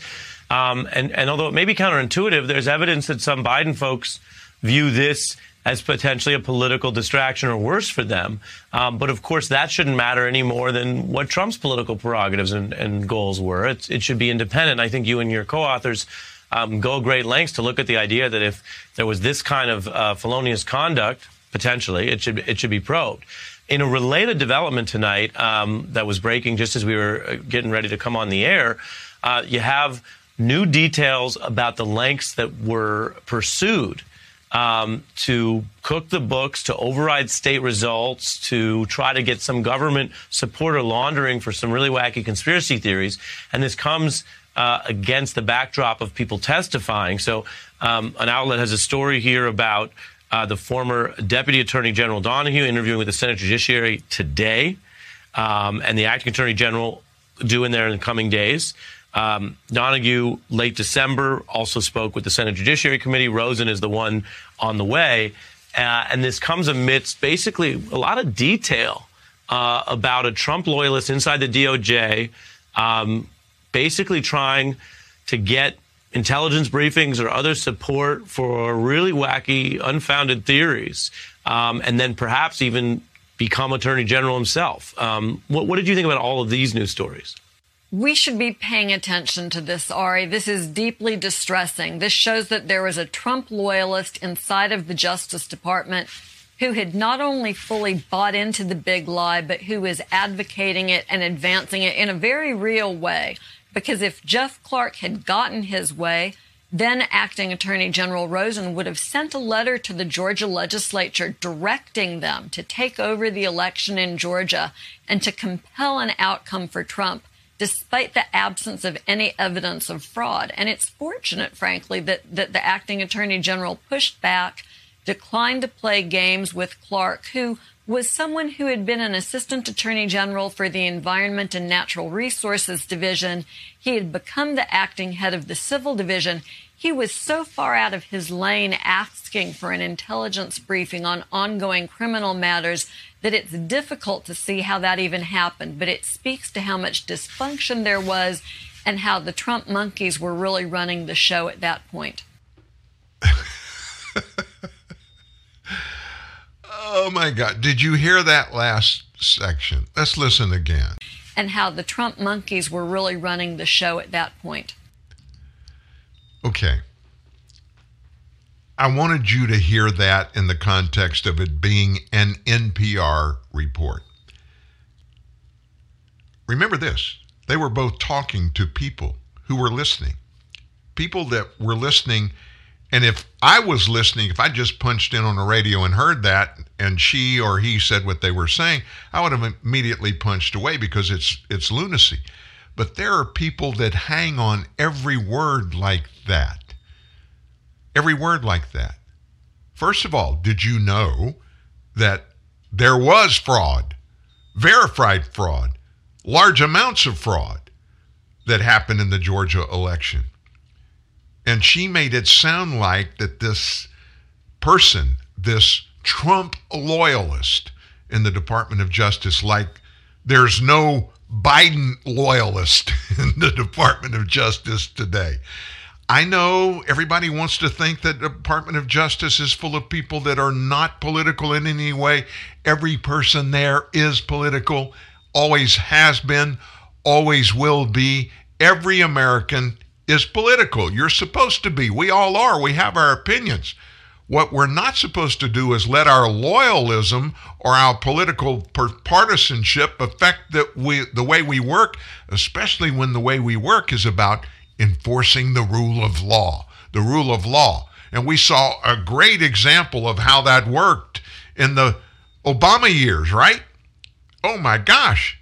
Um, and, and although it may be counterintuitive, there's evidence that some Biden folks view this as potentially a political distraction or worse for them. Um, but of course, that shouldn't matter any more than what Trump's political prerogatives and, and goals were. It should be independent. I think you and your co-authors um, go great lengths to look at the idea that if there was this kind of uh, felonious conduct, potentially. It should it should be probed. In a related development tonight um, that was breaking just as we were uh, getting ready to come on the air, uh, you have new details about the lengths that were pursued um, to cook the books, to override state results, to try to get some government support or laundering for some really wacky conspiracy theories. And this comes uh, against the backdrop of people testifying. So, um, an outlet has a story here about uh, the former Deputy Attorney General Donoghue interviewing with the Senate Judiciary today, um, and the Acting Attorney General in there in the coming days. Um, Donoghue, late December, also spoke with the Senate Judiciary Committee. Rosen is the one on the way. Uh, and this comes amidst basically a lot of detail uh, about a Trump loyalist inside the DOJ, um, basically trying to get intelligence briefings or other support for really wacky, unfounded theories, um, and then perhaps even become Attorney General himself. Um, what, what did you think about all of these news stories? We should be paying attention to this, Ari. This is deeply distressing. This shows that there was a Trump loyalist inside of the Justice Department who had not only fully bought into the big lie, but who is advocating it and advancing it in a very real way. Because if Jeff Clark had gotten his way, then acting Attorney General Rosen would have sent a letter to the Georgia legislature directing them to take over the election in Georgia and to compel an outcome for Trump, despite the absence of any evidence of fraud. And it's fortunate, frankly, that, that the acting Attorney General pushed back, declined to play games with Clark, who was someone who had been an assistant attorney general for the Environment and Natural Resources Division. He had become the acting head of the Civil Division. He was so far out of his lane asking for an intelligence briefing on ongoing criminal matters that it's difficult to see how that even happened. But it speaks to how much dysfunction there was and how the Trump monkeys were really running the show at that point. [laughs] Oh my God. Did you hear that last section. Let's listen again. And how the Trump monkeys were really running the show at that point. Okay. I wanted you to hear that in the context of it being an NPR report. Remember this they were both talking to people who were listening, people that were listening. And if I was listening, if I just punched in on the radio and heard that, and she or he said what they were saying, I would have immediately punched away because it's it's lunacy. But there are people that hang on every word like that. Every word like that. First of all, did you know that there was fraud, verified fraud, large amounts of fraud that happened in the Georgia election? And she made it sound like that this person, this Trump loyalist in the Department of Justice, like there's no Biden loyalist [laughs] in the Department of Justice today. I know everybody wants to think that the Department of Justice is full of people that are not political in any way. Every person there is political, always has been, always will be. Every American is political. You're supposed to be. We all are. We have our opinions. What we're not supposed to do is let our loyalism or our political partisanship affect we the way we work, especially when the way we work is about enforcing the rule of law. The rule of law. And we saw a great example of how that worked in the Obama years, right? Oh my gosh.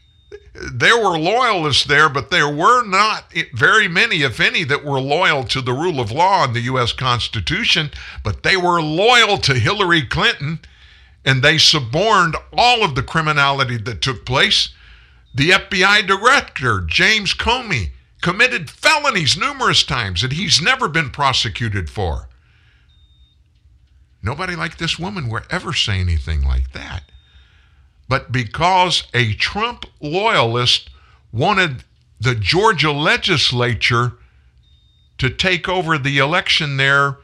There were loyalists there, but there were not very many, if any, that were loyal to the rule of law and the U.S. Constitution, but they were loyal to Hillary Clinton and they suborned all of the criminality that took place. The FBI director, James Comey, committed felonies numerous times that he's never been prosecuted for. Nobody like this woman would ever say anything like that. But because a Trump loyalist wanted the Georgia legislature to take over the election there,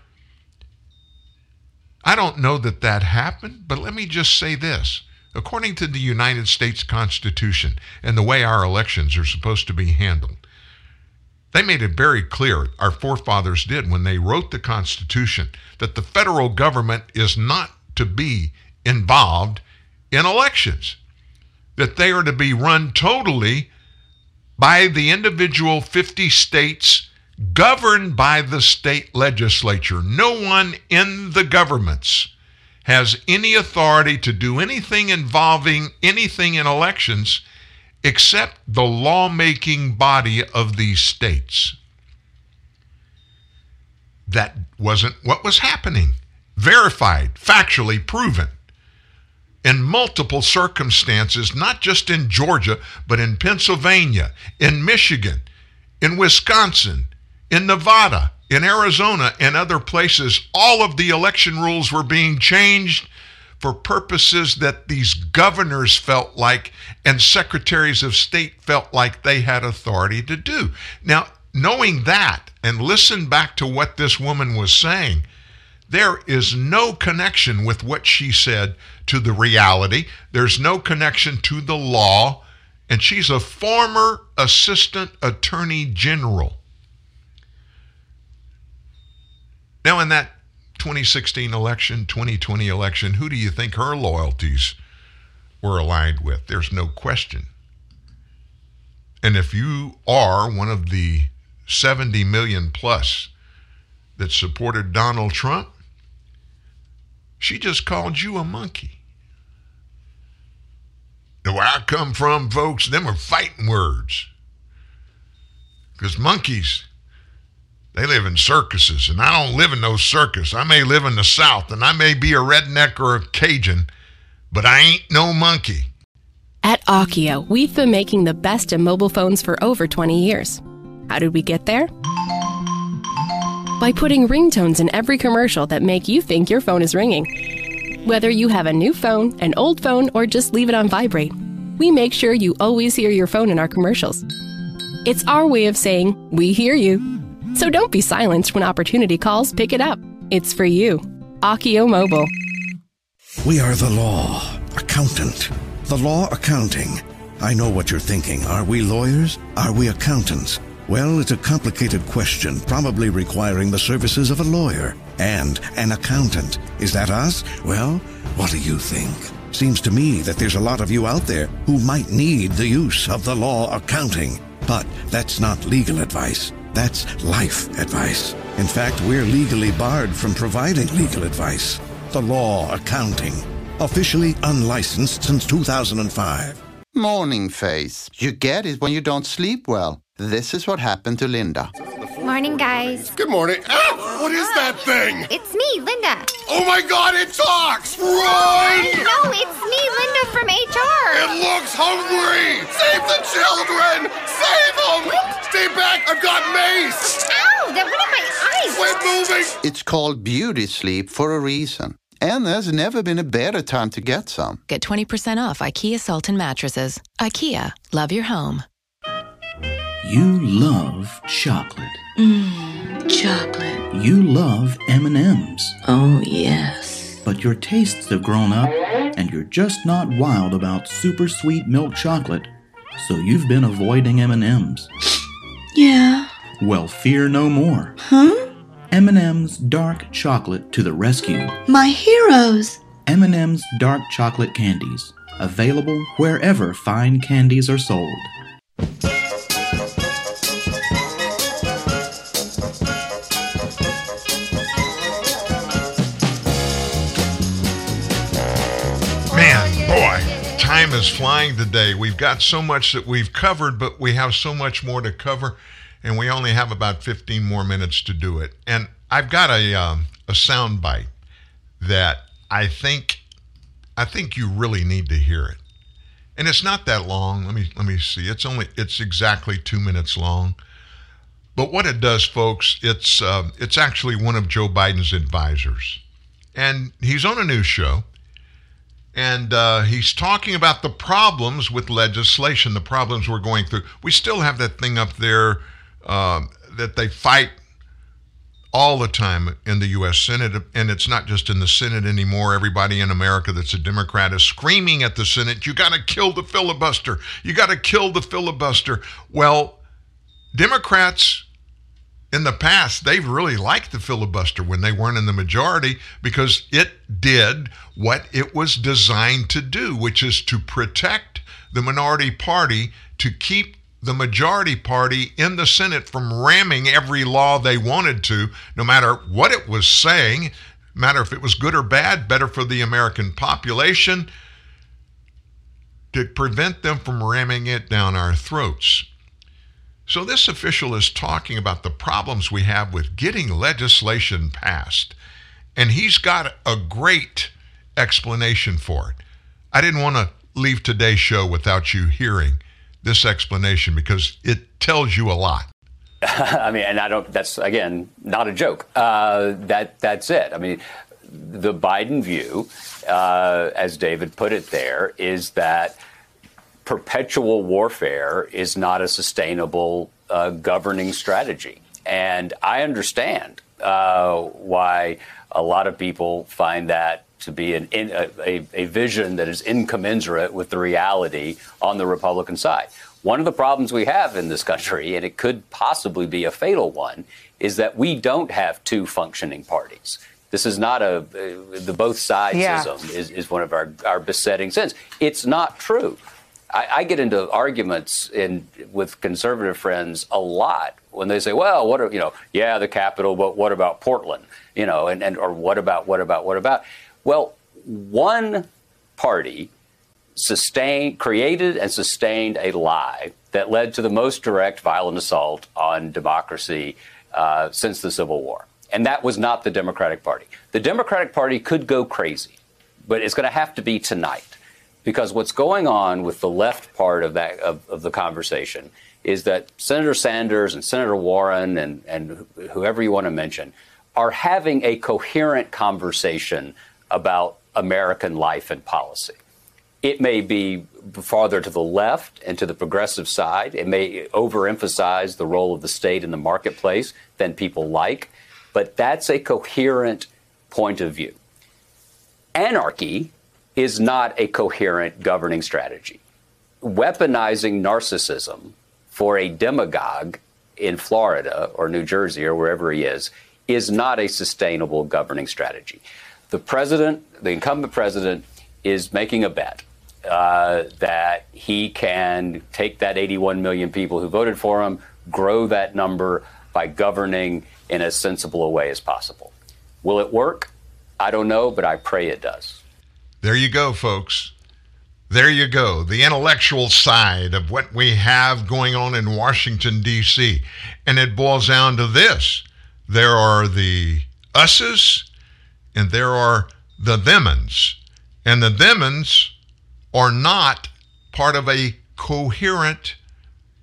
I don't know that that happened, but let me just say this. According to the United States Constitution and the way our elections are supposed to be handled, they made it very clear, our forefathers did when they wrote the Constitution, that the federal government is not to be involved in elections, that they are to be run totally by the individual 50 states governed by the state legislature. No one in the governments has any authority to do anything involving anything in elections except the lawmaking body of these states. That wasn't what was happening. Verified, factually proven in multiple circumstances, not just in Georgia, but in Pennsylvania, in Michigan, in Wisconsin, in Nevada, in Arizona, and other places. All of the election rules were being changed for purposes that these governors felt like and secretaries of state felt like they had authority to do. Now, knowing that, and listen back to what this woman was saying, there is no connection with what she said to the reality. There's no connection to the law. And she's a former assistant attorney general. Now, in that 2016 election, 2020 election, who do you think her loyalties were aligned with? There's no question. And if you are one of the 70 million plus that supported Donald Trump, she just called you a monkey. Now, where I come from, folks, them are fighting words. Because monkeys they live in circuses, and I don't live in no circus. I may live in the South, and I may be a redneck or a Cajun, but I ain't no monkey. At Akio, we've been making the best in mobile phones for over 20 years. How did we get there? By putting ringtones in every commercial that make you think your phone is ringing. Whether you have a new phone, an old phone, or just leave it on vibrate, we make sure you always hear your phone in our commercials. It's our way of saying, we hear you. So don't be silenced when opportunity calls. Pick it up. It's for you. Akio Mobile. We are the law. Accountant The law accounting. I know what you're thinking. Are we lawyers? Are we accountants? Well, it's a complicated question, probably requiring the services of a lawyer and an accountant. Is that us? Well, what do you think? Seems to me that there's a lot of you out there who might need the use of the law accounting. But that's not legal advice. That's life advice. In fact, we're legally barred from providing legal advice. The law accounting. Officially unlicensed since 2005. Morning face. You get it when you don't sleep well. This is what happened to Linda. Morning, guys. Good morning. Ah, what is that thing? It's me, Linda. Oh my god, it talks! Run! No, it's me, Linda from HR. It looks hungry! Save the children! Save them! Stay back, I've got mace! Ow, that went in my eyes. Quit moving! It's called beauty sleep for a reason. And there's never been a better time to get some. Get 20% off IKEA Sultan mattresses. IKEA, love your home. You love chocolate. Mmm, chocolate. You love M&Ms. Oh, yes. But your tastes have grown up and you're just not wild about super sweet milk chocolate. So you've been avoiding M&Ms. Yeah. Well, fear no more. Huh? M&M's dark chocolate to the rescue. My heroes. M&M's dark chocolate candies, available wherever fine candies are sold. Time is flying today. We've got so much that we've covered, but we have so much more to cover, and we only have about 15 more minutes to do it. And I've got a um, a sound bite that I think I think you really need to hear it. And it's not that long. Let me let me see. It's only it's exactly two minutes long. But what it does, folks, it's uh, it's actually one of Joe Biden's advisors, and he's on a news show, and uh, he's talking about the problems with legislation, the problems we're going through. We still have that thing up there um, that they fight all the time in the U.S. Senate, and it's not just in the Senate anymore. Everybody in America that's a Democrat is screaming at the Senate, you got to kill the filibuster. You got to kill the filibuster. Well, Democrats in the past, they've really liked the filibuster when they weren't in the majority because it did what it was designed to do, which is to protect the minority party, to keep the majority party in the Senate from ramming every law they wanted to, no matter what it was saying, no matter if it was good or bad, better for the American population, to prevent them from ramming it down our throats. So, this official is talking about the problems we have with getting legislation passed, and he's got a great explanation for it. I didn't want to leave today's show without you hearing this explanation because it tells you a lot. [laughs] I mean, and I don't. That's again not a joke. Uh, that that's it. I mean, the Biden view, uh, as David put it there, is that perpetual warfare is not a sustainable uh, governing strategy, and I understand uh, why a lot of people find that to be an in, a, a vision that is incommensurate with the reality on the Republican side. One of the problems we have in this country, and it could possibly be a fatal one, is that we don't have two functioning parties. This is not a uh, the both sidesism yeah. is, is one of our, our besetting sins. It's not true. I, I get into arguments in with conservative friends a lot when they say, "Well, what are you know? Yeah, the Capitol, but what about Portland? You know, and, and or what about what about what about?" Well, one party sustained, created and sustained a lie that led to the most direct violent assault on democracy uh, since the Civil War. And that was not the Democratic Party. The Democratic Party could go crazy, but it's going to have to be tonight. Because what's going on with the left part of that of, of the conversation is that Senator Sanders and Senator Warren and, and whoever you want to mention are having a coherent conversation about American life and policy. It may be farther to the left and to the progressive side. It may overemphasize the role of the state in the marketplace than people like, but that's a coherent point of view. Anarchy is not a coherent governing strategy. Weaponizing narcissism for a demagogue in Florida or New Jersey or wherever he is is not a sustainable governing strategy. The president, the incumbent president, is making a bet uh, that he can take that 81 million people who voted for him, grow that number by governing in as sensible a way as possible. Will it work? I don't know, but I pray it does. There you go, folks. There you go. The intellectual side of what we have going on in Washington, D.C. And it boils down to this there are the us's and there are the themins. And the themins are not part of a coherent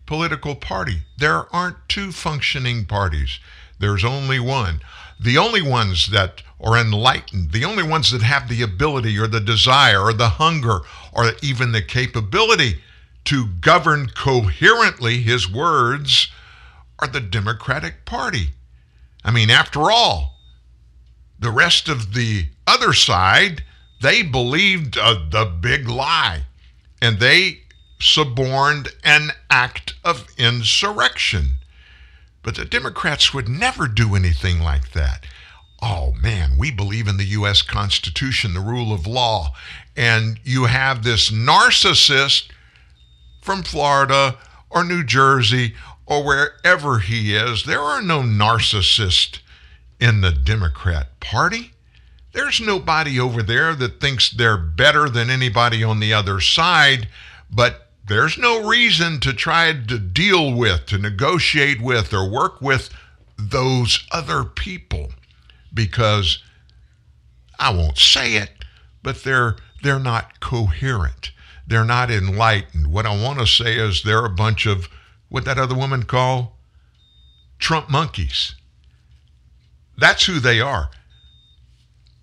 political party. There aren't two functioning parties, there's only one. The only ones that are enlightened, the only ones that have the ability or the desire or the hunger or even the capability to govern coherently his words are the Democratic Party. I mean, after all, the rest of the other side, they believed uh, the big lie and they suborned an act of insurrection. But the Democrats would never do anything like that. Oh man, we believe in the U.S. Constitution, the rule of law. And you have this narcissist from Florida or New Jersey or wherever he is. There are no narcissists in the Democrat Party. There's nobody over there that thinks they're better than anybody on the other side, but there's no reason to try to deal with, to negotiate with, or work with those other people because I won't say it, but they're they're not coherent. They're not enlightened. What I want to say is they're a bunch of what that other woman call Trump monkeys. That's who they are.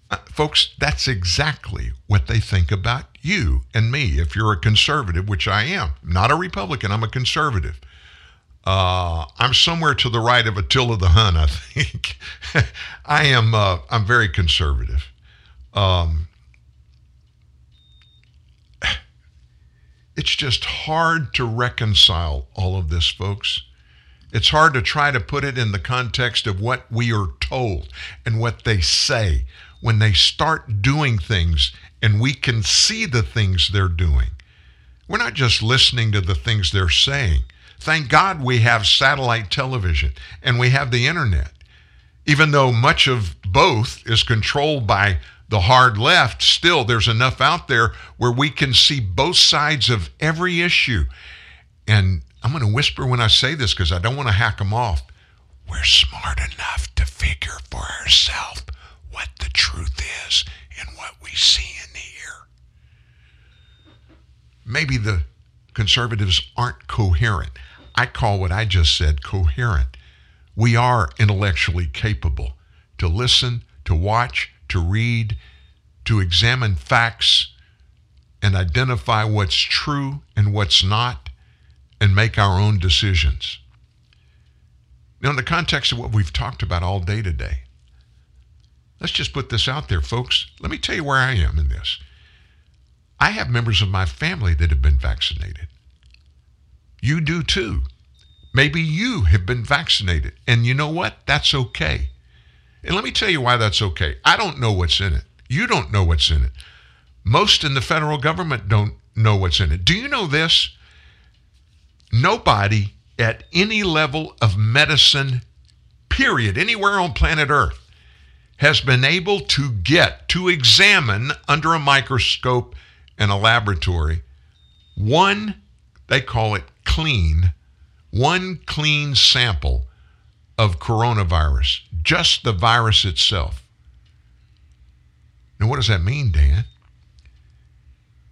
Uh, folks, that's exactly what they think about you and me. If you're a conservative, which I am, not a Republican, I'm a conservative. Uh, I'm somewhere to the right of Attila the Hun, I think. [laughs] I am. Uh, I'm very conservative. Um, it's just hard to reconcile all of this, folks. It's hard to try to put it in the context of what we are told and what they say when they start doing things and we can see the things they're doing. We're not just listening to the things they're saying. Thank God we have satellite television and we have the internet. Even though much of both is controlled by the hard left, still there's enough out there where we can see both sides of every issue. And I'm going to whisper when I say this because I don't want to hack them off. We're smart enough to figure for ourselves what the truth is and what we see and hear. Maybe the conservatives aren't coherent. I call what I just said coherent. We are intellectually capable to listen, to watch, to read, to examine facts and identify what's true and what's not and make our own decisions. Now, in the context of what we've talked about all day today, let's just put this out there, folks. Let me tell you where I am in this. I have members of my family that have been vaccinated. You do too. Maybe you have been vaccinated. And you know what? That's okay. And let me tell you why that's okay. I don't know what's in it. You don't know what's in it. Most in the federal government don't know what's in it. Do you know this? Nobody at any level of medicine, period, anywhere on planet Earth, has been able to get, to examine under a microscope in a laboratory, one, they call it clean, one clean sample of coronavirus, just the virus itself. Now, what does that mean, Dan?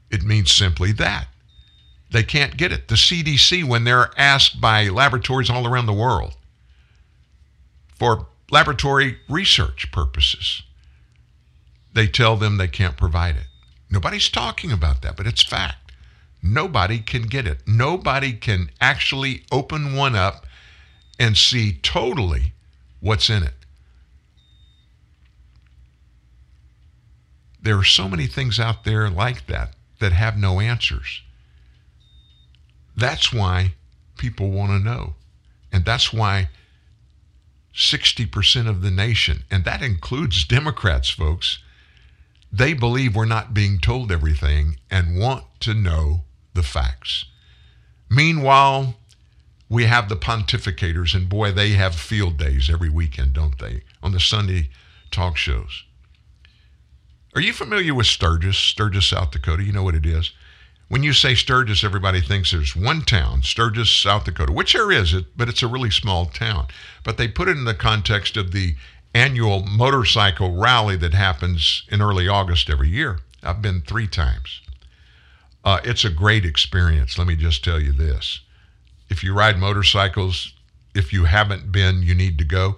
It means simply that. They can't get it. The CDC, when they're asked by laboratories all around the world for laboratory research purposes, they tell them they can't provide it. Nobody's talking about that, but it's fact. Nobody can get it. Nobody can actually open one up and see totally what's in it. There are so many things out there like that that have no answers. That's why people want to know. And that's why 60% of the nation, and that includes Democrats, folks, they believe we're not being told everything and want to know the facts. Meanwhile, we have the pontificators, and boy, they have field days every weekend, don't they, on the Sunday talk shows. Are you familiar with Sturgis, Sturgis, South Dakota? You know what it is. When you say Sturgis, everybody thinks there's one town, Sturgis, South Dakota, which there is, but it's a really small town. But they put it in the context of the annual motorcycle rally that happens in early August every year. I've been three times. Uh, it's a great experience. Let me just tell you this. If you ride motorcycles, if you haven't been, you need to go.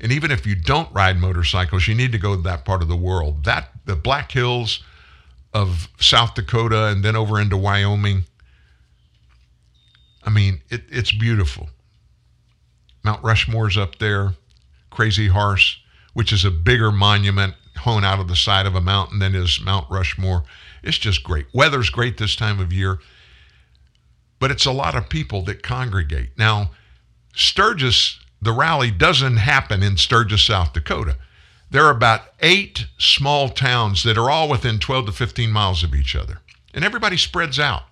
And even if you don't ride motorcycles, you need to go to that part of the world. That the Black Hills of South Dakota and then over into Wyoming. I mean, it, it's beautiful. Mount Rushmore's up there, Crazy Horse, which is a bigger monument hewn out of the side of a mountain than is Mount Rushmore. It's just great. Weather's great this time of year, but it's a lot of people that congregate. Now, Sturgis, the rally doesn't happen in Sturgis, South Dakota. There are about eight small towns that are all within 12 to 15 miles of each other, and everybody spreads out.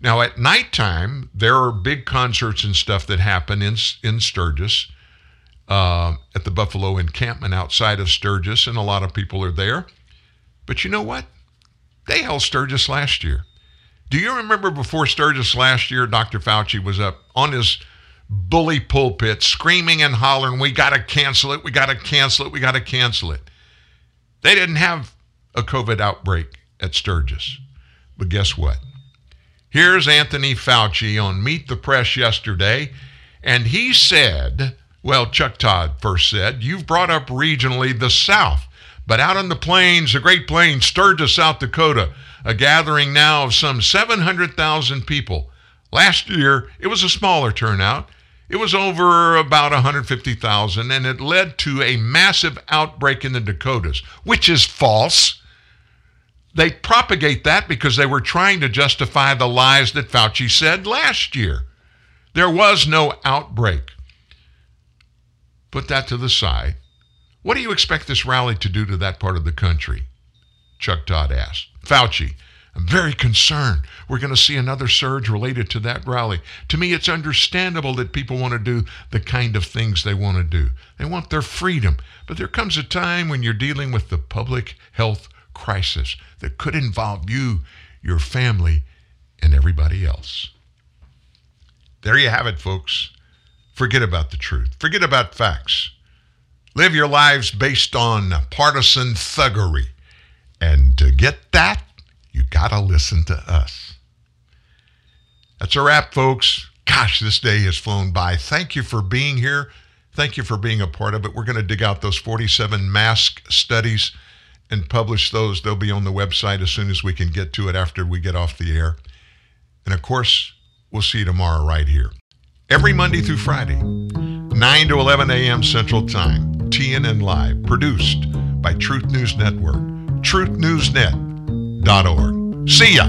Now, at nighttime, there are big concerts and stuff that happen in, in Sturgis uh, at the Buffalo encampment outside of Sturgis, and a lot of people are there. But you know what? They held Sturgis last year. Do you remember before Sturgis last year, Dr. Fauci was up on his bully pulpit screaming and hollering, We got to cancel it, we got to cancel it, we got to cancel it. They didn't have a COVID outbreak at Sturgis. But guess what? Here's Anthony Fauci on Meet the Press yesterday, and he said, well, Chuck Todd first said, You've brought up regionally the South, but out on the plains, the Great Plains, Sturgis, South Dakota, a gathering now of some 700,000 people. Last year, it was a smaller turnout. It was over about 150,000, and it led to a massive outbreak in the Dakotas, which is false. They propagate that because they were trying to justify the lies that Fauci said last year. There was no outbreak. Put that to the side. What do you expect this rally to do to that part of the country? Chuck Todd asked. Fauci, I'm very concerned. We're going to see another surge related to that rally. To me, it's understandable that people want to do the kind of things they want to do. They want their freedom. But there comes a time when you're dealing with the public health crisis that could involve you, your family, and everybody else. There you have it, folks. Forget about the truth. Forget about facts. Live your lives based on partisan thuggery. And to get that, you got to listen to us. That's a wrap, folks. Gosh, this day has flown by. Thank you for being here. Thank you for being a part of it. We're going to dig out those 47 mask studies and publish those. They'll be on the website as soon as we can get to it after we get off the air. And of course, we'll see you tomorrow right here. Every Monday through Friday, 9 to 11 a.m. Central Time, TNN Live, produced by Truth News Network, truthnewsnet.org. See ya.